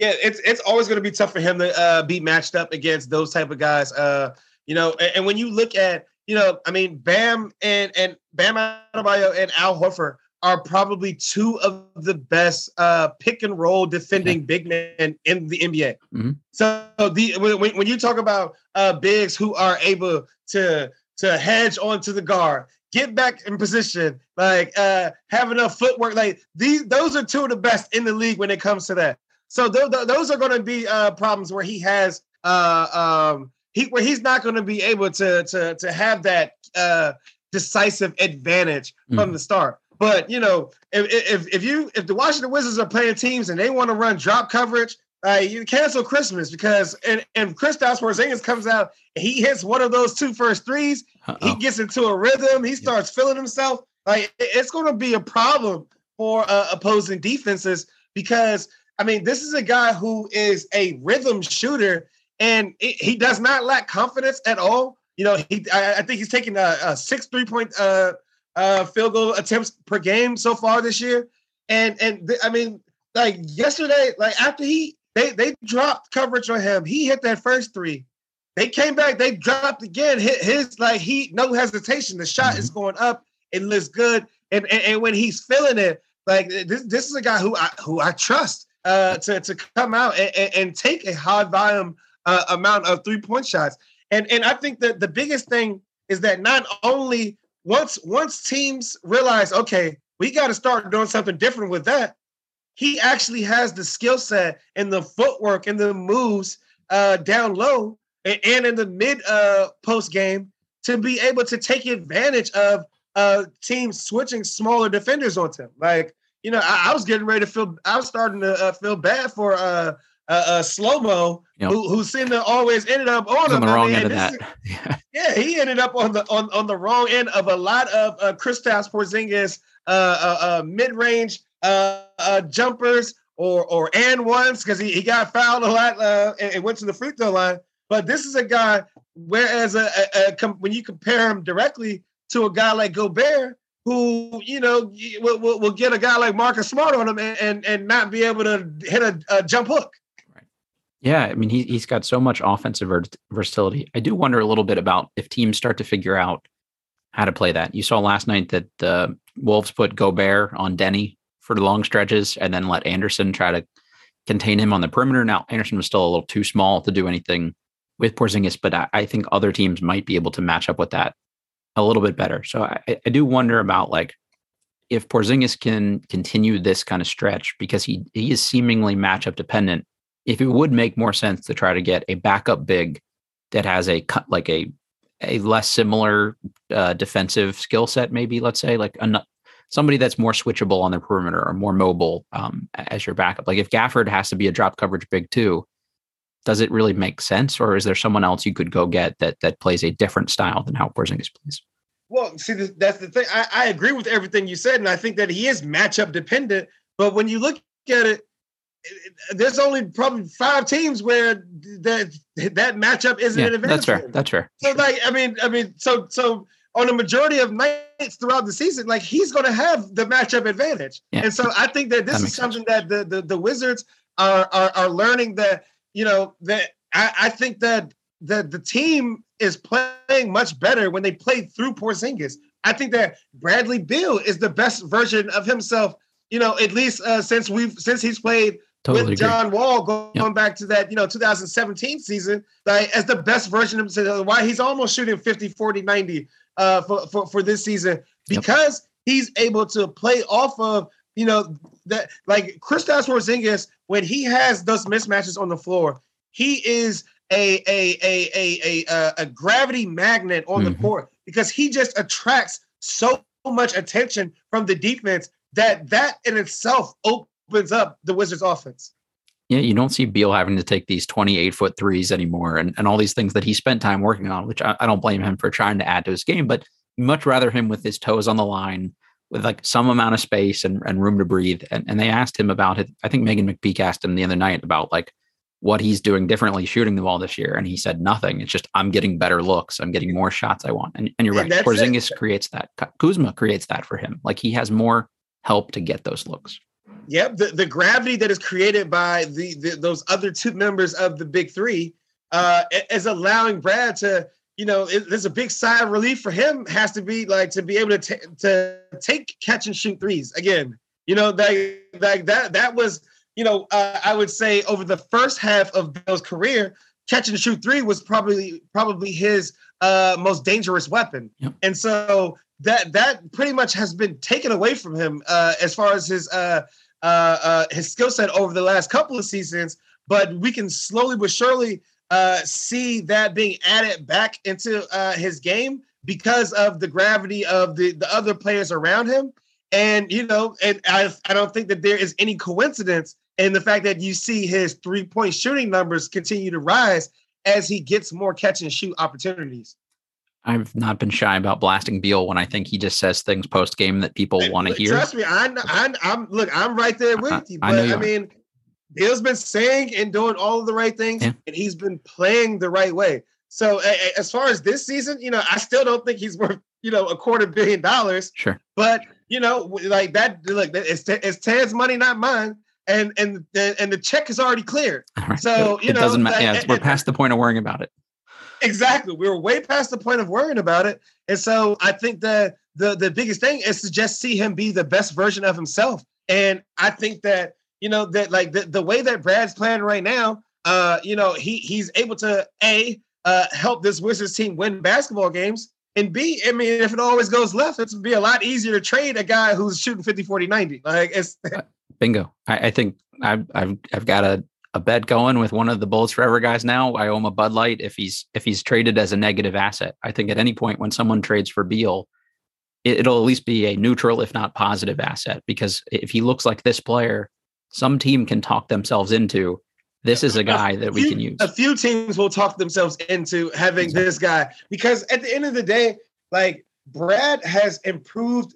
Yeah, it's it's always going to be tough for him to uh, be matched up against those type of guys. Uh, you know, and, and, when you look at, you know, I mean, Bam and and Bam Adebayo and Al Horford are probably two of the best uh, pick and roll defending yeah. big men in the NBA. Mm-hmm. So the when, when you talk about uh, bigs who are able to to hedge onto the guard, get back in position, like uh, have enough footwork. Like these, those are two of the best in the league when it comes to that. So th- th- those are going to be uh, problems where he has uh, um, he where he's not going to be able to to to have that uh, decisive advantage mm. from the start. But you know, if, if if you if the Washington Wizards are playing teams and they want to run drop coverage, uh, you cancel Christmas because and and Kristaps Porzingis comes out, he hits one of those two first 3s Uh-oh. he gets into a rhythm, he starts feeling himself. Like it's going to be a problem for uh, opposing defenses because I mean this is a guy who is a rhythm shooter and it, he does not lack confidence at all. You know, he I, I think he's taking a, a six three point uh, uh, field goal attempts per game so far this year, and and th- I mean like yesterday, like after he they they dropped coverage on him. He hit that first three. They came back. They dropped again. Hit his like he no hesitation. The shot mm-hmm. is going up. It looks good. And, and and when he's feeling it, like this this is a guy who I who I trust uh, to to come out and, and, and take a high volume uh, amount of three point shots. And and I think that the biggest thing is that not only once once teams realize okay we got to start doing something different with that he actually has the skill set and the footwork and the moves uh, down low and, and in the mid uh, post game to be able to take advantage of uh, teams switching smaller defenders onto him. Like, you know, I, I was getting ready to feel, I was starting to uh, feel bad for uh, uh, uh slow mo, yep. who, who seemed to always ended up on, him. on the wrong end of that. yeah. yeah, he ended up on the on, on the wrong end of a lot of uh, Kristaps Porzingis uh, uh, uh mid range uh, uh, jumpers or or and ones because he, he got fouled a lot uh, and, and, went to the free throw line. But this is a guy, whereas a, a, a com- when you compare him directly to a guy like Gobert, who you know will, will, will get a guy like Marcus Smart on him and, and, and not be able to hit a, a jump hook. Yeah, I mean he he's got so much offensive versatility. I do wonder a little bit about if teams start to figure out how to play that. You saw last night that the Wolves put Gobert on Deni for the long stretches and then let Anderson try to contain him on the perimeter. Now, Anderson was still a little too small to do anything with Porzingis, but I, I think other teams might be able to match up with that a little bit better. So I, I do wonder about like if Porzingis can continue this kind of stretch because he he is seemingly matchup dependent. If it would make more sense to try to get a backup big that has a cut like a a less similar uh, defensive skill set, maybe let's say like a, somebody that's more switchable on the perimeter or more mobile um, as your backup. Like if Gafford has to be a drop coverage big too, does it really make sense, or is there someone else you could go get that that plays a different style than how Porzingis plays? Well, see, that's the thing. I, I agree with everything you said, and I think that he is matchup dependent. But when you look at it, there's only probably five teams where that that matchup isn't yeah, an advantage. That's fair. That's fair. So, like, I mean, I mean, so so on a majority of nights throughout the season, like he's going to have the matchup advantage. Yeah. And so I think that this That is something that the, the the Wizards are are, are learning that you know that I, I think that that the team is playing much better when they play through Porzingis. I think that Bradley Beal is the best version of himself. You know, at least uh, since we've since he's played Totally with agree. John Wall going Yep. back to that, you know, 2017 season, like as the best version of himself. Why he's almost shooting 50, 40, 90 uh, for, for, for this season Yep. because he's able to play off of, you know, that like Kristaps Porzingis, when he has those mismatches on the floor, he is a a a a a, uh, a gravity magnet on the Mhm. court because he just attracts so much attention from the defense that that in itself opens up the Wizards offense. Yeah, you don't see Beal having to take these 28 foot threes anymore and, and all these things that he spent time working on, which I, I don't blame him for trying to add to his game, but much rather him with his toes on the line with like some amount of space and, and room to breathe. And, and they asked him about it. I think Meghan McPeak asked him the other night about like what he's doing differently shooting the ball this year. And he said nothing. It's just, I'm getting better looks. I'm getting more shots I want. And, and you're And right. that's it. Porzingis creates that. Kuzma creates that for him. Like he has more help to get those looks. Yep, the, the gravity that is created by the, the those other two members of the big three uh, is allowing Brad to, you know, it, there's a big sigh of relief for him. Has to be like to be able to ta- to take catch and shoot threes again. You know, that like that that was, you know, uh, I would say over the first half of Beal's career, catch and shoot three was probably probably his uh, most dangerous weapon. Yep. And so that that pretty much has been taken away from him uh, as far as his uh, uh, uh, his skill set over the last couple of seasons. But we can slowly but surely uh, see that being added back into uh, his game because of the gravity of the, the other players around him. And you know, and I, I don't think that there is any coincidence in the fact that you see his three point shooting numbers continue to rise as he gets more catch and shoot opportunities. I've not been shy about blasting Beal when I think he just says things post game that people want to hear. Trust me, I, I, I'm look, I'm right there with you. I But know I, are. mean, Beal's been saying and doing all of the right things, Yeah. and he's been playing the right way. So as far as this season, you know, I still don't think he's worth you know a quarter billion dollars. Sure. But you know, like that, look, it's it's Ted's money, not mine. And and the and the check is already cleared. Right. So, it, you it doesn't matter. like, Yeah, we're past the point of worrying about it. Exactly. We were way past the point of worrying about it. And so I think that the the biggest thing is to just see him be the best version of himself. And I think that, you know, that like the, the way that Brad's playing right now, uh, you know, he he's able to A, uh, help this Wizards team win basketball games. And B, I mean, if it always goes left, it's be a lot easier to trade a guy who's shooting 50, 40, 90. Like it's Bingo. I, I think I've I've I've got a, a bet going with one of the Bullets Forever guys now. I owe him a Bud Light if he's if he's traded as a negative asset. I think at any point when someone trades for Beal, it, it'll at least be a neutral, if not positive asset. Because if he looks like this player, some team can talk themselves into this is a guy that we can use. A few teams will talk themselves into having Exactly. this guy because at the end of the day, like Brad has improved,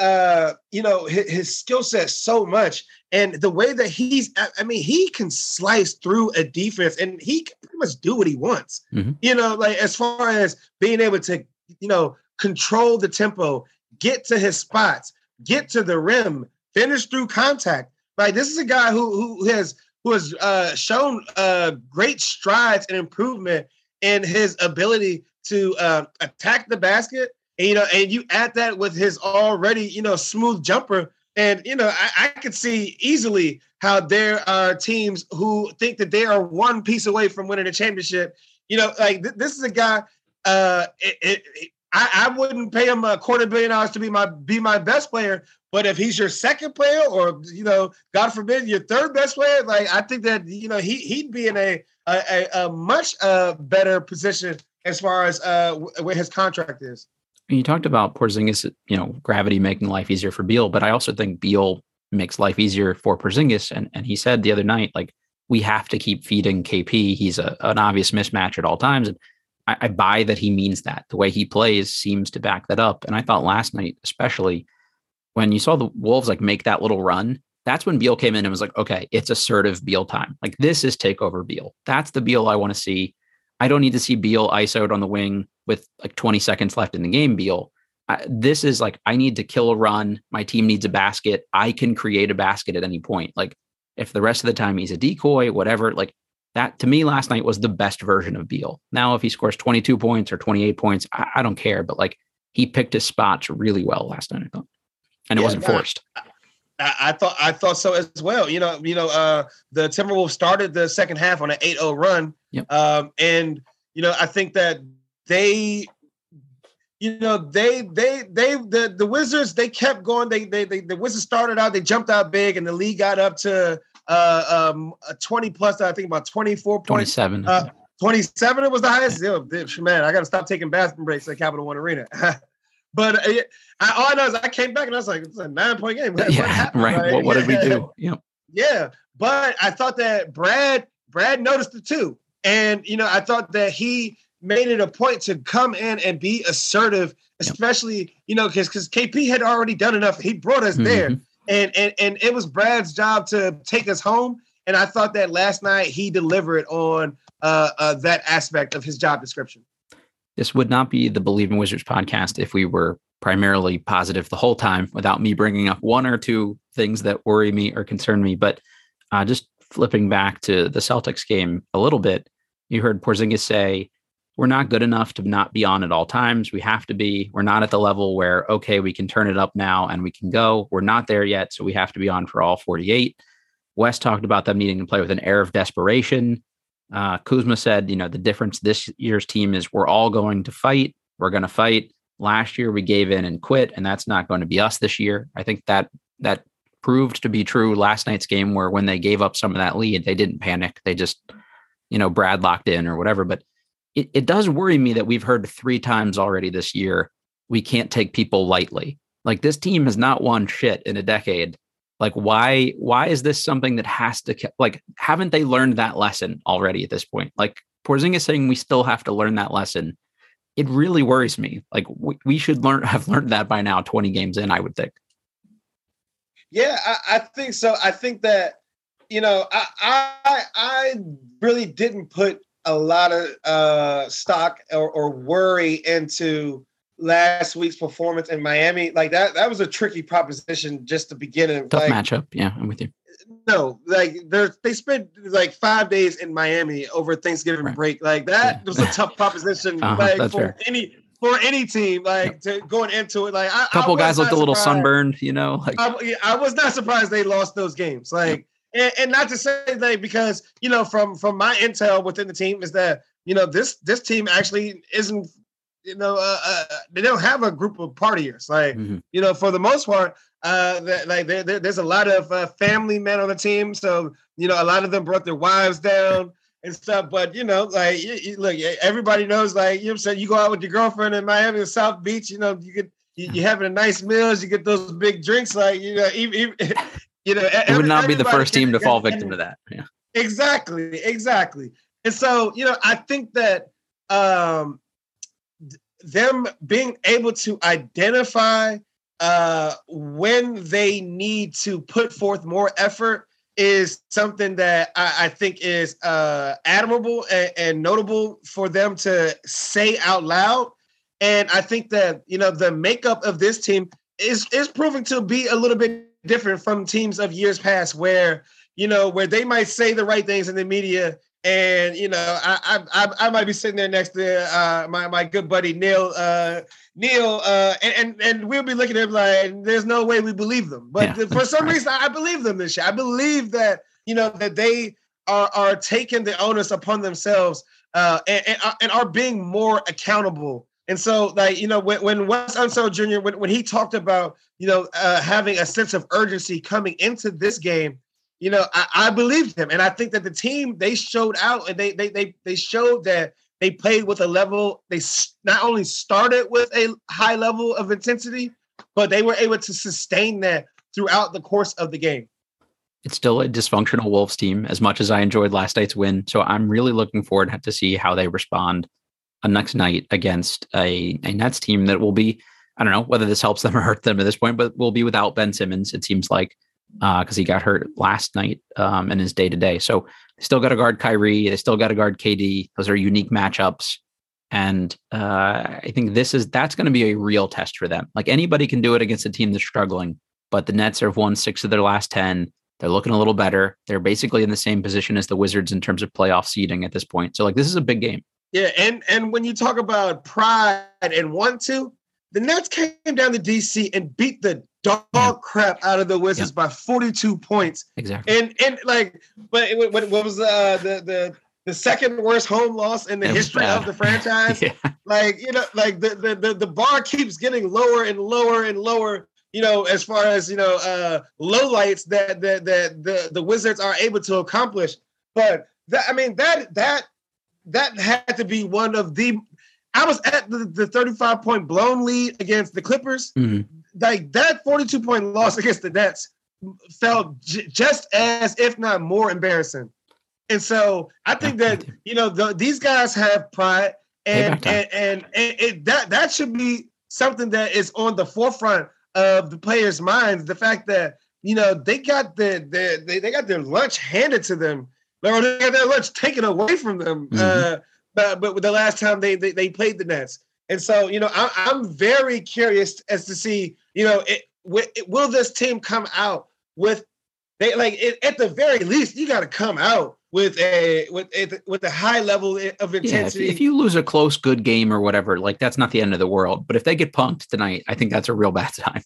uh, you know, his, his skill set so much, and the way that he's, I- mean, he can slice through a defense, and he can pretty much do what he wants. Mhm. You know, like as far as being able to, you know, control the tempo, get to his spots, get to the rim, finish through contact. Like this is a guy who who has who has uh, shown uh, great strides and improvement in his ability to uh, attack the basket. And, you know, and you add that with his already, you know, smooth jumper. And, you know, I, I could see easily how there are teams who think that they are one piece away from winning a championship. You know, like th- this is a guy, uh, it, it, it- I, I wouldn't pay him a quarter billion dollars to be my be my best player, but if he's your second player, or you know, God forbid, your third best player, like I think that you know he he'd be in a a, a, a much uh, better position as far as uh, where his contract is. You talked about Porzingis, you know, gravity making life easier for Beal, but I also think Beal makes life easier for Porzingis. And and he said the other night, like we have to keep feeding KP. He's a, an obvious mismatch at all times. And I, I buy that he means that. The way he plays seems to back that up. And I thought last night, especially when you saw the Wolves like make that little run, that's when Beal came in and was like, okay, it's assertive Beal time. Like this is takeover Beal. That's the Beal I want to see. I don't need to see Beal ISO'd on the wing with like 20 seconds left in the game, Beal. I, this is like, I need to kill a run. My team needs a basket. I can create a basket at any point. Like, if the rest of the time he's a decoy, whatever, like that to me last night was the best version of Beal. Now, if he scores 22 points or 28 points, I, I don't care. But like, he picked his spots really well last night, I thought. And it yeah, wasn't forced. I, I, thought I thought so as well. You know, you know, uh, the Timberwolves started the second half on an 8-0 run. Yep. Um, and you know, I think that they you know they they they the the Wizards they kept going. They they, they the Wizards started out. They jumped out big, and the league got up to uh um a twenty plus. I think about twenty four points. Twenty seven. Uh, 27 it was the highest Yo, man i gotta stop taking bathroom breaks at capital one arena but uh, I, all i know is i came back and i was like it's a nine point game what, yeah, what right, right? What, what, did we do yeah yeah but i thought that brad brad noticed it too and you know i thought that he made it a point to come in and be assertive, especially, you know, because because KP had already done enough. He brought us mm-hmm. there. And, and and it was Brad's job to take us home. And I thought that last night he delivered on uh, uh, that aspect of his job description. This would not be the Bleav in Wizards podcast if we were primarily positive the whole time without me bringing up one or two things that worry me or concern me. But uh, just flipping back to the Celtics game a little bit, you heard Porzingis say we're not good enough to not be on at all times. We have to be. We're not at the level where, okay, we can turn it up now and we can go. We're not there yet. So we have to be on for all 48. Wes talked about them needing to play with an air of desperation. Uh, Kuzma said, you know, the difference this year's team is we're all going to fight. We're going to fight. Last year we gave in and quit, and that's not going to be us this year. I think that that proved to be true last night's game, where when they gave up some of that lead, they didn't panic. They just, you know, Brad locked in or whatever. But it, it does worry me that we've heard three times already this year we can't take people lightly. Like this team has not won shit in a decade. Like why why is this something that has to like haven't they learned that lesson already at this point? Like Porzingis saying we still have to learn that lesson. It really worries me. Like we, we should learn have learned that by now 20 games in, I would think. Yeah, I, I think so. I think that you know, I, I I really didn't put a lot of uh, stock or, or, worry into last week's performance in Miami. Like that, that was a tricky proposition just to begin. With tough like, matchup. Yeah, I'm with you. No, like they they spent like five days in Miami over Thanksgiving right. break. Like that yeah. was a tough proposition. uh-huh, like for fair. any for any team, like to going into it, like a couple guys looked a little sunburned, you know. Like I, I was not surprised they lost those games. Like and, and not to say like because you know from from my intel within the team is that you know this this team actually isn't you know uh, uh, they don't have a group of partiers like mm-hmm. you know for the most part uh that, like there, there's a lot of uh, family men on the team so you know a lot of them brought their wives down and stuff but you know like you, you, look everybody knows like you know I'm saying you go out with your girlfriend in Miami or South Beach you know you get you, you having a nice meals you get those big drinks like you know even, you know, it would not be the first team to fall victim to that. Yeah. Exactly, exactly. And so, you know, I think that um them being able to identify uh when they need to put forth more effort is something that I, I think is uh admirable and, and notable for them to say out loud. And I think that you know the makeup of this team is is proving to be a little bit different from teams of years past where you know where they might say the right things in the media and you know I I I might be sitting there next to uh, my my good buddy Neil uh, Neil uh, and, and and we'll be looking at him like there's no way we believe them but yeah, for some right. reason I believe them this year I believe that you know that they are are taking the onus upon themselves uh, and, and, uh, and are being more accountable and so, like, you know, when, when Wes Unseld Jr., when, when he talked about, you know, uh, having a sense of urgency coming into this game, you know, I, I believed him. And I think that the team, they showed out and they, they, they, they showed that they played with a level, they not only started with a high level of intensity, but they were able to sustain that throughout the course of the game. It's still a dysfunctional Wolves team as much as I enjoyed last night's win. So I'm really looking forward to see how they respond a next night against a, a Nets team that will be, I don't know whether this helps them or hurt them at this point, but will be without Ben Simmons, it seems like, because uh, he got hurt last night um, in his day to day. So they still got to guard Kyrie. They still got to guard KD. Those are unique matchups. And uh, I think this is that's going to be a real test for them. Like anybody can do it against a team that's struggling, but the Nets have won six of their last 10. They're looking a little better. They're basically in the same position as the Wizards in terms of playoff seeding at this point. So like this is a big game. Yeah, and and when you talk about pride and want to, the Nets came down to DC and beat the dog yeah. crap out of the Wizards yeah. by 42 points. Exactly. And and like, but what, what was uh, the the the second worst home loss in the history of the franchise? yeah. Like you know, like the, the the the bar keeps getting lower and lower and lower you know, as far as you know, uh, lowlights that that that the the Wizards are able to accomplish. But that I mean that that that had to be one of the. I was at the, the 35 point blown lead against the Clippers. Mm-hmm. Like that 42 point loss against the Nets felt j- just as, if not more, embarrassing. And so I think that you know the, these guys have pride, and and, and, and it, that that should be something that is on the forefront of the players' minds. The fact that you know they got the, the they, they got their lunch handed to them, or they got their lunch taken away from them. Mm-hmm. Uh, but but the last time they, they, they played the Nets, and so you know I, am very curious as to see you know it, it, will this team come out with they like it, at the very least you got to come out with a with a, with a high level of intensity. Yeah, if, if, you lose a close good game or whatever, like that's not the end of the world. But if they get punked tonight, I think that's a real bad time.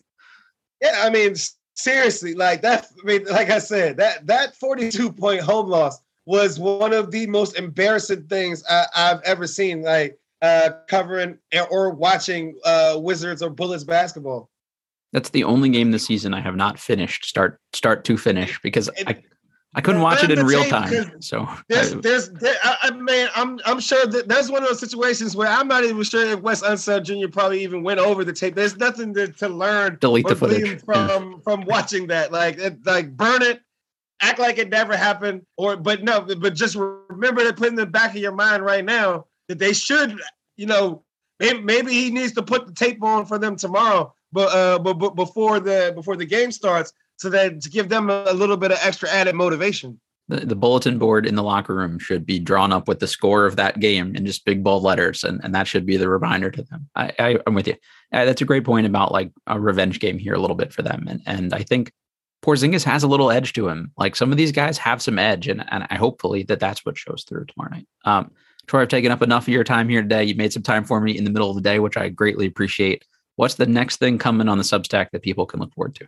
Yeah, I mean seriously, like that. I mean, like I said, that that forty two point home loss was one of the most embarrassing things I, have ever seen. Like uh, covering or watching uh, Wizards or Bullets basketball. That's the only game this season I have not finished start start to finish because I I couldn't watch it in real time. So there's, there's, there, I, I mean, I'm, I'm sure that that's one of those situations where I'm not even sure if Wes Unseld Jr. probably even went over the tape. There's nothing to, to learn. Delete the footage from yeah. from watching that. Like, it, like burn it, act like it never happened, or but no, but just remember to put in the back of your mind right now that they should, you know, maybe, maybe he needs to put the tape on for them tomorrow, but uh, but, but before the before the game starts so that to give them a little bit of extra added motivation. The, the, bulletin board in the locker room should be drawn up with the score of that game in just big bold letters, and, and that should be the reminder to them. I, I, am with you. Uh, that's a great point about like a revenge game here a little bit for them, and and I think Porzingis has a little edge to him. Like some of these guys have some edge, and and I hopefully that that's what shows through tomorrow night. Um, Troy, I've taken up enough of your time here today. You made some time for me in the middle of the day, which I greatly appreciate. What's the next thing coming on the Substack that people can look forward to?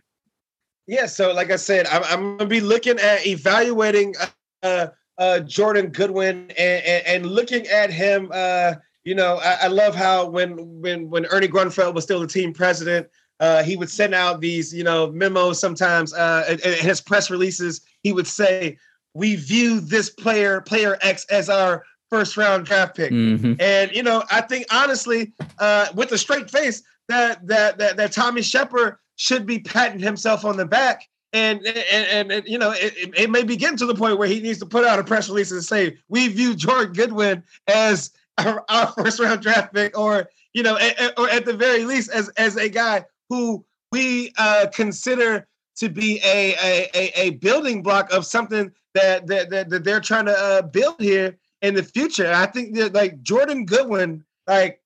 Yeah, so like I said, I'm, I'm gonna be looking at evaluating uh, uh, Jordan Goodwin and, and, and, looking at him. Uh, you know, I, I, love how when when when Ernie Grunfeld was still the team president, uh, he would send out these you know memos sometimes. Uh, his press releases, he would say, "We view this player, player X, as our first round draft pick." Mm-hmm. And you know, I think honestly, uh, with a straight face, that that that, that Tommy Sheppard should be patting himself on the back. And and, and, you know it, it may be getting to the point where he needs to put out a press release and say we view Jordan Goodwin as our, our first round draft pick, or you know, a, or at the very least as as a guy who we uh, consider to be a, a a building block of something that that that, that they're trying to uh, build here in the future. I think that like Jordan Goodwin, like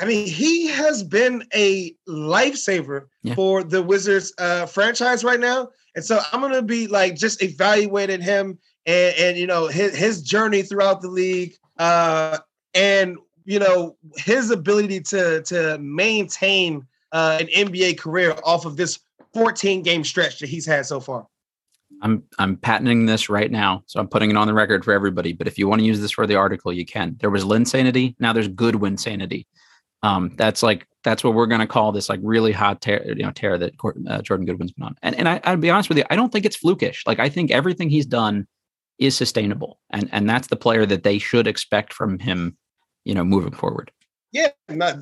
I mean, he has been a lifesaver yeah. for the Wizards uh, franchise right now. And so I'm gonna be like just evaluating him and, and you know his his journey throughout the league uh, and you know his ability to to maintain uh, an NBA career off of this 14 game stretch that he's had so far. I'm I'm patenting this right now, so I'm putting it on the record for everybody. But if you want to use this for the article, you can. There was Linsanity, now there's Goodwin sanity. Um, that's like that's what we're going to call this like really hot tear, you know, tear that uh, Jordan Goodwin's been on. And and I, I'll be honest with you, I don't think it's flukish. Like I think everything he's done is sustainable, and and that's the player that they should expect from him, you know, moving forward. Yeah, not,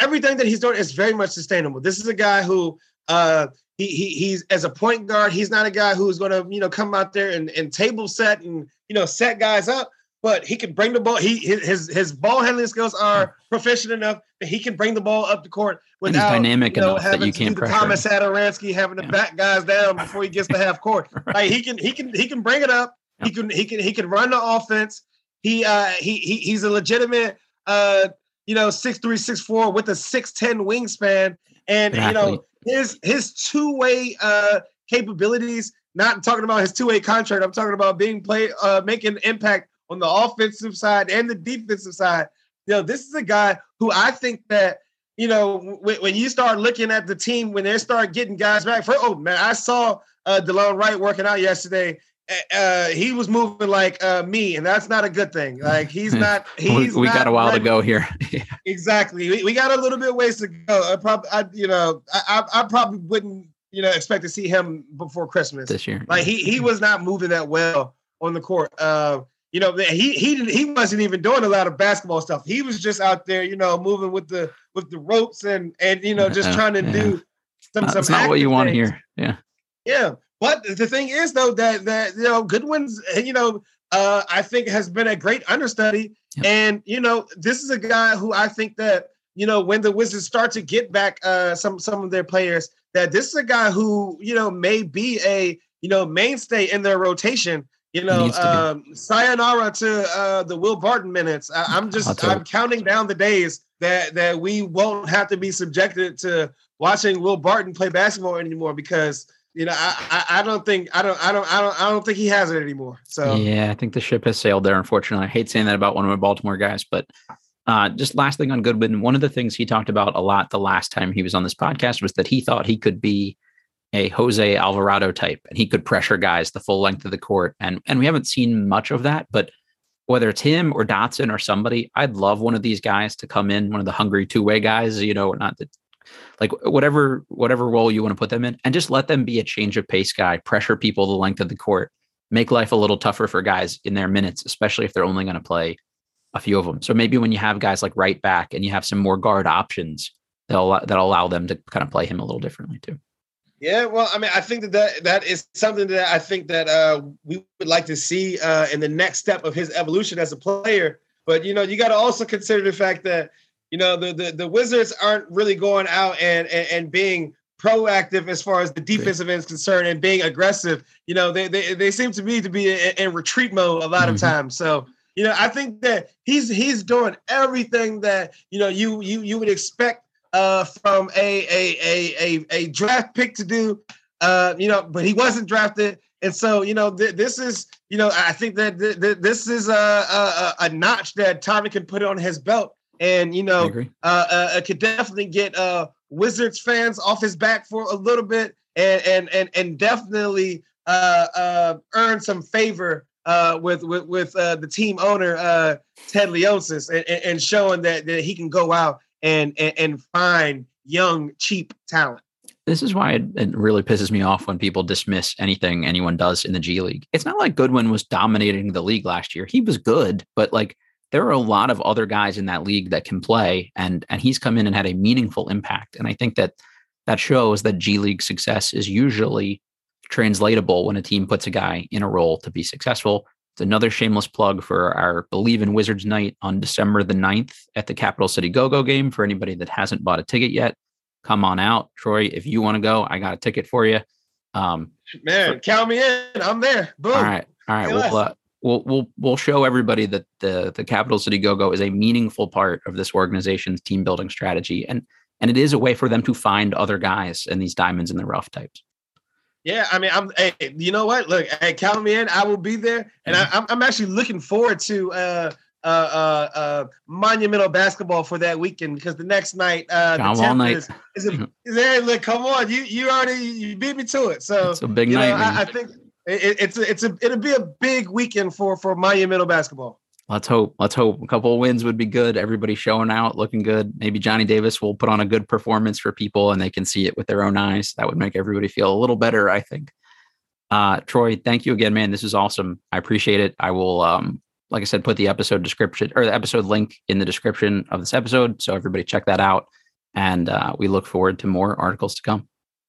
everything that he's doing is very much sustainable. This is a guy who uh he, he he's as a point guard, he's not a guy who's going to you know come out there and, and table set and you know set guys up but he can bring the ball. He his his ball handling skills are proficient enough that he can bring the ball up the court without and he's dynamic you know, enough that you can't pressure. Thomas Satoransky having to yeah. back guys down before he gets to half court. right. Like he can he can he can bring it up. Yeah. He can he can he can run the offense. He uh he, he he's a legitimate uh you know six three six four with a six ten wingspan and exactly. you know his his two way uh capabilities. Not talking about his two way contract. I'm talking about being play uh making impact on the offensive side and the defensive side. You know, this is a guy who I think that you know when, when you start looking at the team when they start getting guys back. For oh man, I saw uh, Delon Wright working out yesterday. Uh, he was moving like uh, me, and that's not a good thing. Like he's not. He's we, we not got a while ready. to go here. exactly, we, we, got a little bit ways to go. I probably, I, you know, I, I probably wouldn't, you know, expect to see him before Christmas this year. Like he he was not moving that well on the court. Uh, you know, he he he wasn't even doing a lot of basketball stuff. He was just out there, you know, moving with the with the ropes and and you know, just trying to yeah. do some. That's some not what you want to hear. Yeah. Yeah, but the thing is though that that you know Goodwin's you know uh I think has been a great understudy, yep. and you know this is a guy who I think that you know when the Wizards start to get back uh some some of their players that this is a guy who you know may be a you know mainstay in their rotation you know, um, sayonara to uh, the Will Barton minutes. I, am just I'm counting down the days that that we won't have to be subjected to watching Will Barton play basketball anymore because you know I, I, I don't think I don't I don't I don't I don't think he has it anymore. So yeah, I think the ship has sailed there. Unfortunately, I hate saying that about one of my Baltimore guys, but uh, just last thing on Goodwin, one of the things he talked about a lot the last time he was on this podcast was that he thought he could be a Jose Alvarado type, and he could pressure guys the full length of the court. And and we haven't seen much of that, but whether it's him or Dotson or somebody, I'd love one of these guys to come in, one of the hungry two way guys, you know, not that like whatever whatever role you want to put them in, and just let them be a change of pace guy, pressure people the length of the court, make life a little tougher for guys in their minutes, especially if they're only going to play a few of them. So maybe when you have guys like Wright back and you have some more guard options, they'll that'll allow them to kind of play him a little differently too. Yeah, well, I mean, I think that that, that is something that I think that uh, we would like to see uh, in the next step of his evolution as a player. But you know, you got to also consider the fact that you know the, the the Wizards aren't really going out and and, and being proactive as far as the defensive end is concerned and being aggressive. You know, they they, they seem to me to be in, in retreat mode a lot mm-hmm. of times. So you know, I think that he's he's doing everything that you know you you you would expect uh, from a, a a a a draft pick to do. Uh, you know, but he wasn't drafted, and so you know th- this is you know I think that th- th- this is a, a, a notch that Tommy can put on his belt, and you know uh, uh, could definitely get uh Wizards fans off his back for a little bit, and and and and definitely uh uh earn some favor uh, with with with uh, the team owner uh, Ted Leonsis and, and, showing that, that he can go out and, and, and find young, cheap talent. This is why it, it, really pisses me off when people dismiss anything anyone does in the G League. It's not like Goodwin was dominating the league last year. He was good, but like there are a lot of other guys in that league that can play, and and he's come in and had a meaningful impact. And I think that that shows that G League success is usually translatable when a team puts a guy in a role to be successful. It's another shameless plug for our Bleav in Wizards night on December the 9th at the Capital City Go Go game. For anybody that hasn't bought a ticket yet, come on out. Troy, if you want to go, I got a ticket for you. Um, Man, for, count me in. I'm there. Boom. All right. All right. We'll, uh, we'll, we'll, we'll show everybody that the, the Capital City Go Go is a meaningful part of this organization's team building strategy. And, and it is a way for them to find other guys and these diamonds in the rough types. Yeah, I mean, I'm. Hey, you know what? Look, hey, count me in. I will be there, and I, am I'm, I'm actually looking forward to uh, uh, uh, uh, monumental basketball for that weekend because the next night, uh, the all night. is, is, a, is there. Look, come on, you you already you beat me to it. So it's a big night. Know, I, I, think it, it's a, it's a it'll be a big weekend for for monumental basketball. Let's hope. Let's hope a couple of wins would be good. Everybody showing out, looking good. Maybe Johnny Davis will put on a good performance for people and they can see it with their own eyes. That would make everybody feel a little better, I think. Uh, Troy, thank you again, man. This is awesome. I appreciate it. I will, um, like I said, put the episode description or the episode link in the description of this episode. So everybody check that out. And uh, we look forward to more articles to come.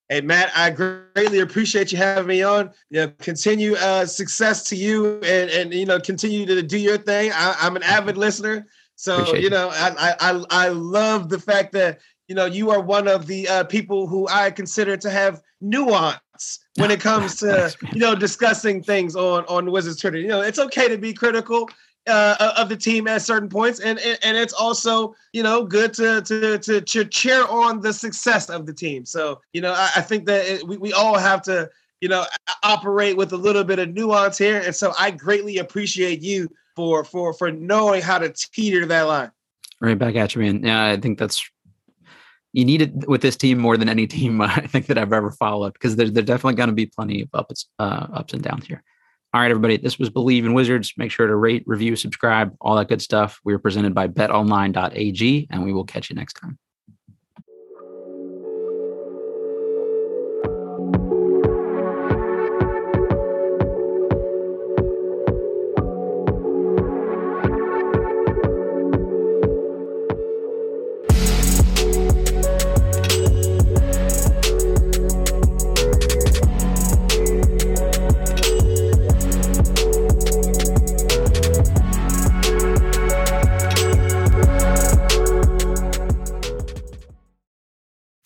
Hey Matt, I greatly appreciate you having me on. You know, continue uh, success to you, and and you know, continue to do your thing. I, am an avid listener, so appreciate you know, I, I I love the fact that you know you are one of the uh, people who I consider to have nuance when it comes to you know discussing things on on Wizards Twitter. You know, it's okay to be critical uh, of the team at certain points, and, and and it's also you know good to to to, to cheer on the success of the team. So you know, I, I think that it, we we all have to you know operate with a little bit of nuance here, and so I greatly appreciate you for for for knowing how to teeter that line. Right back at you, man. Yeah, I think that's you need it with this team more than any team I think that I've ever followed because there's there's definitely going to be plenty of ups uh, ups and downs here. All right, everybody, this was Bleav in Wizards. Make sure to rate, review, subscribe, all that good stuff. We are presented by betonline.ag, and we will catch you next time.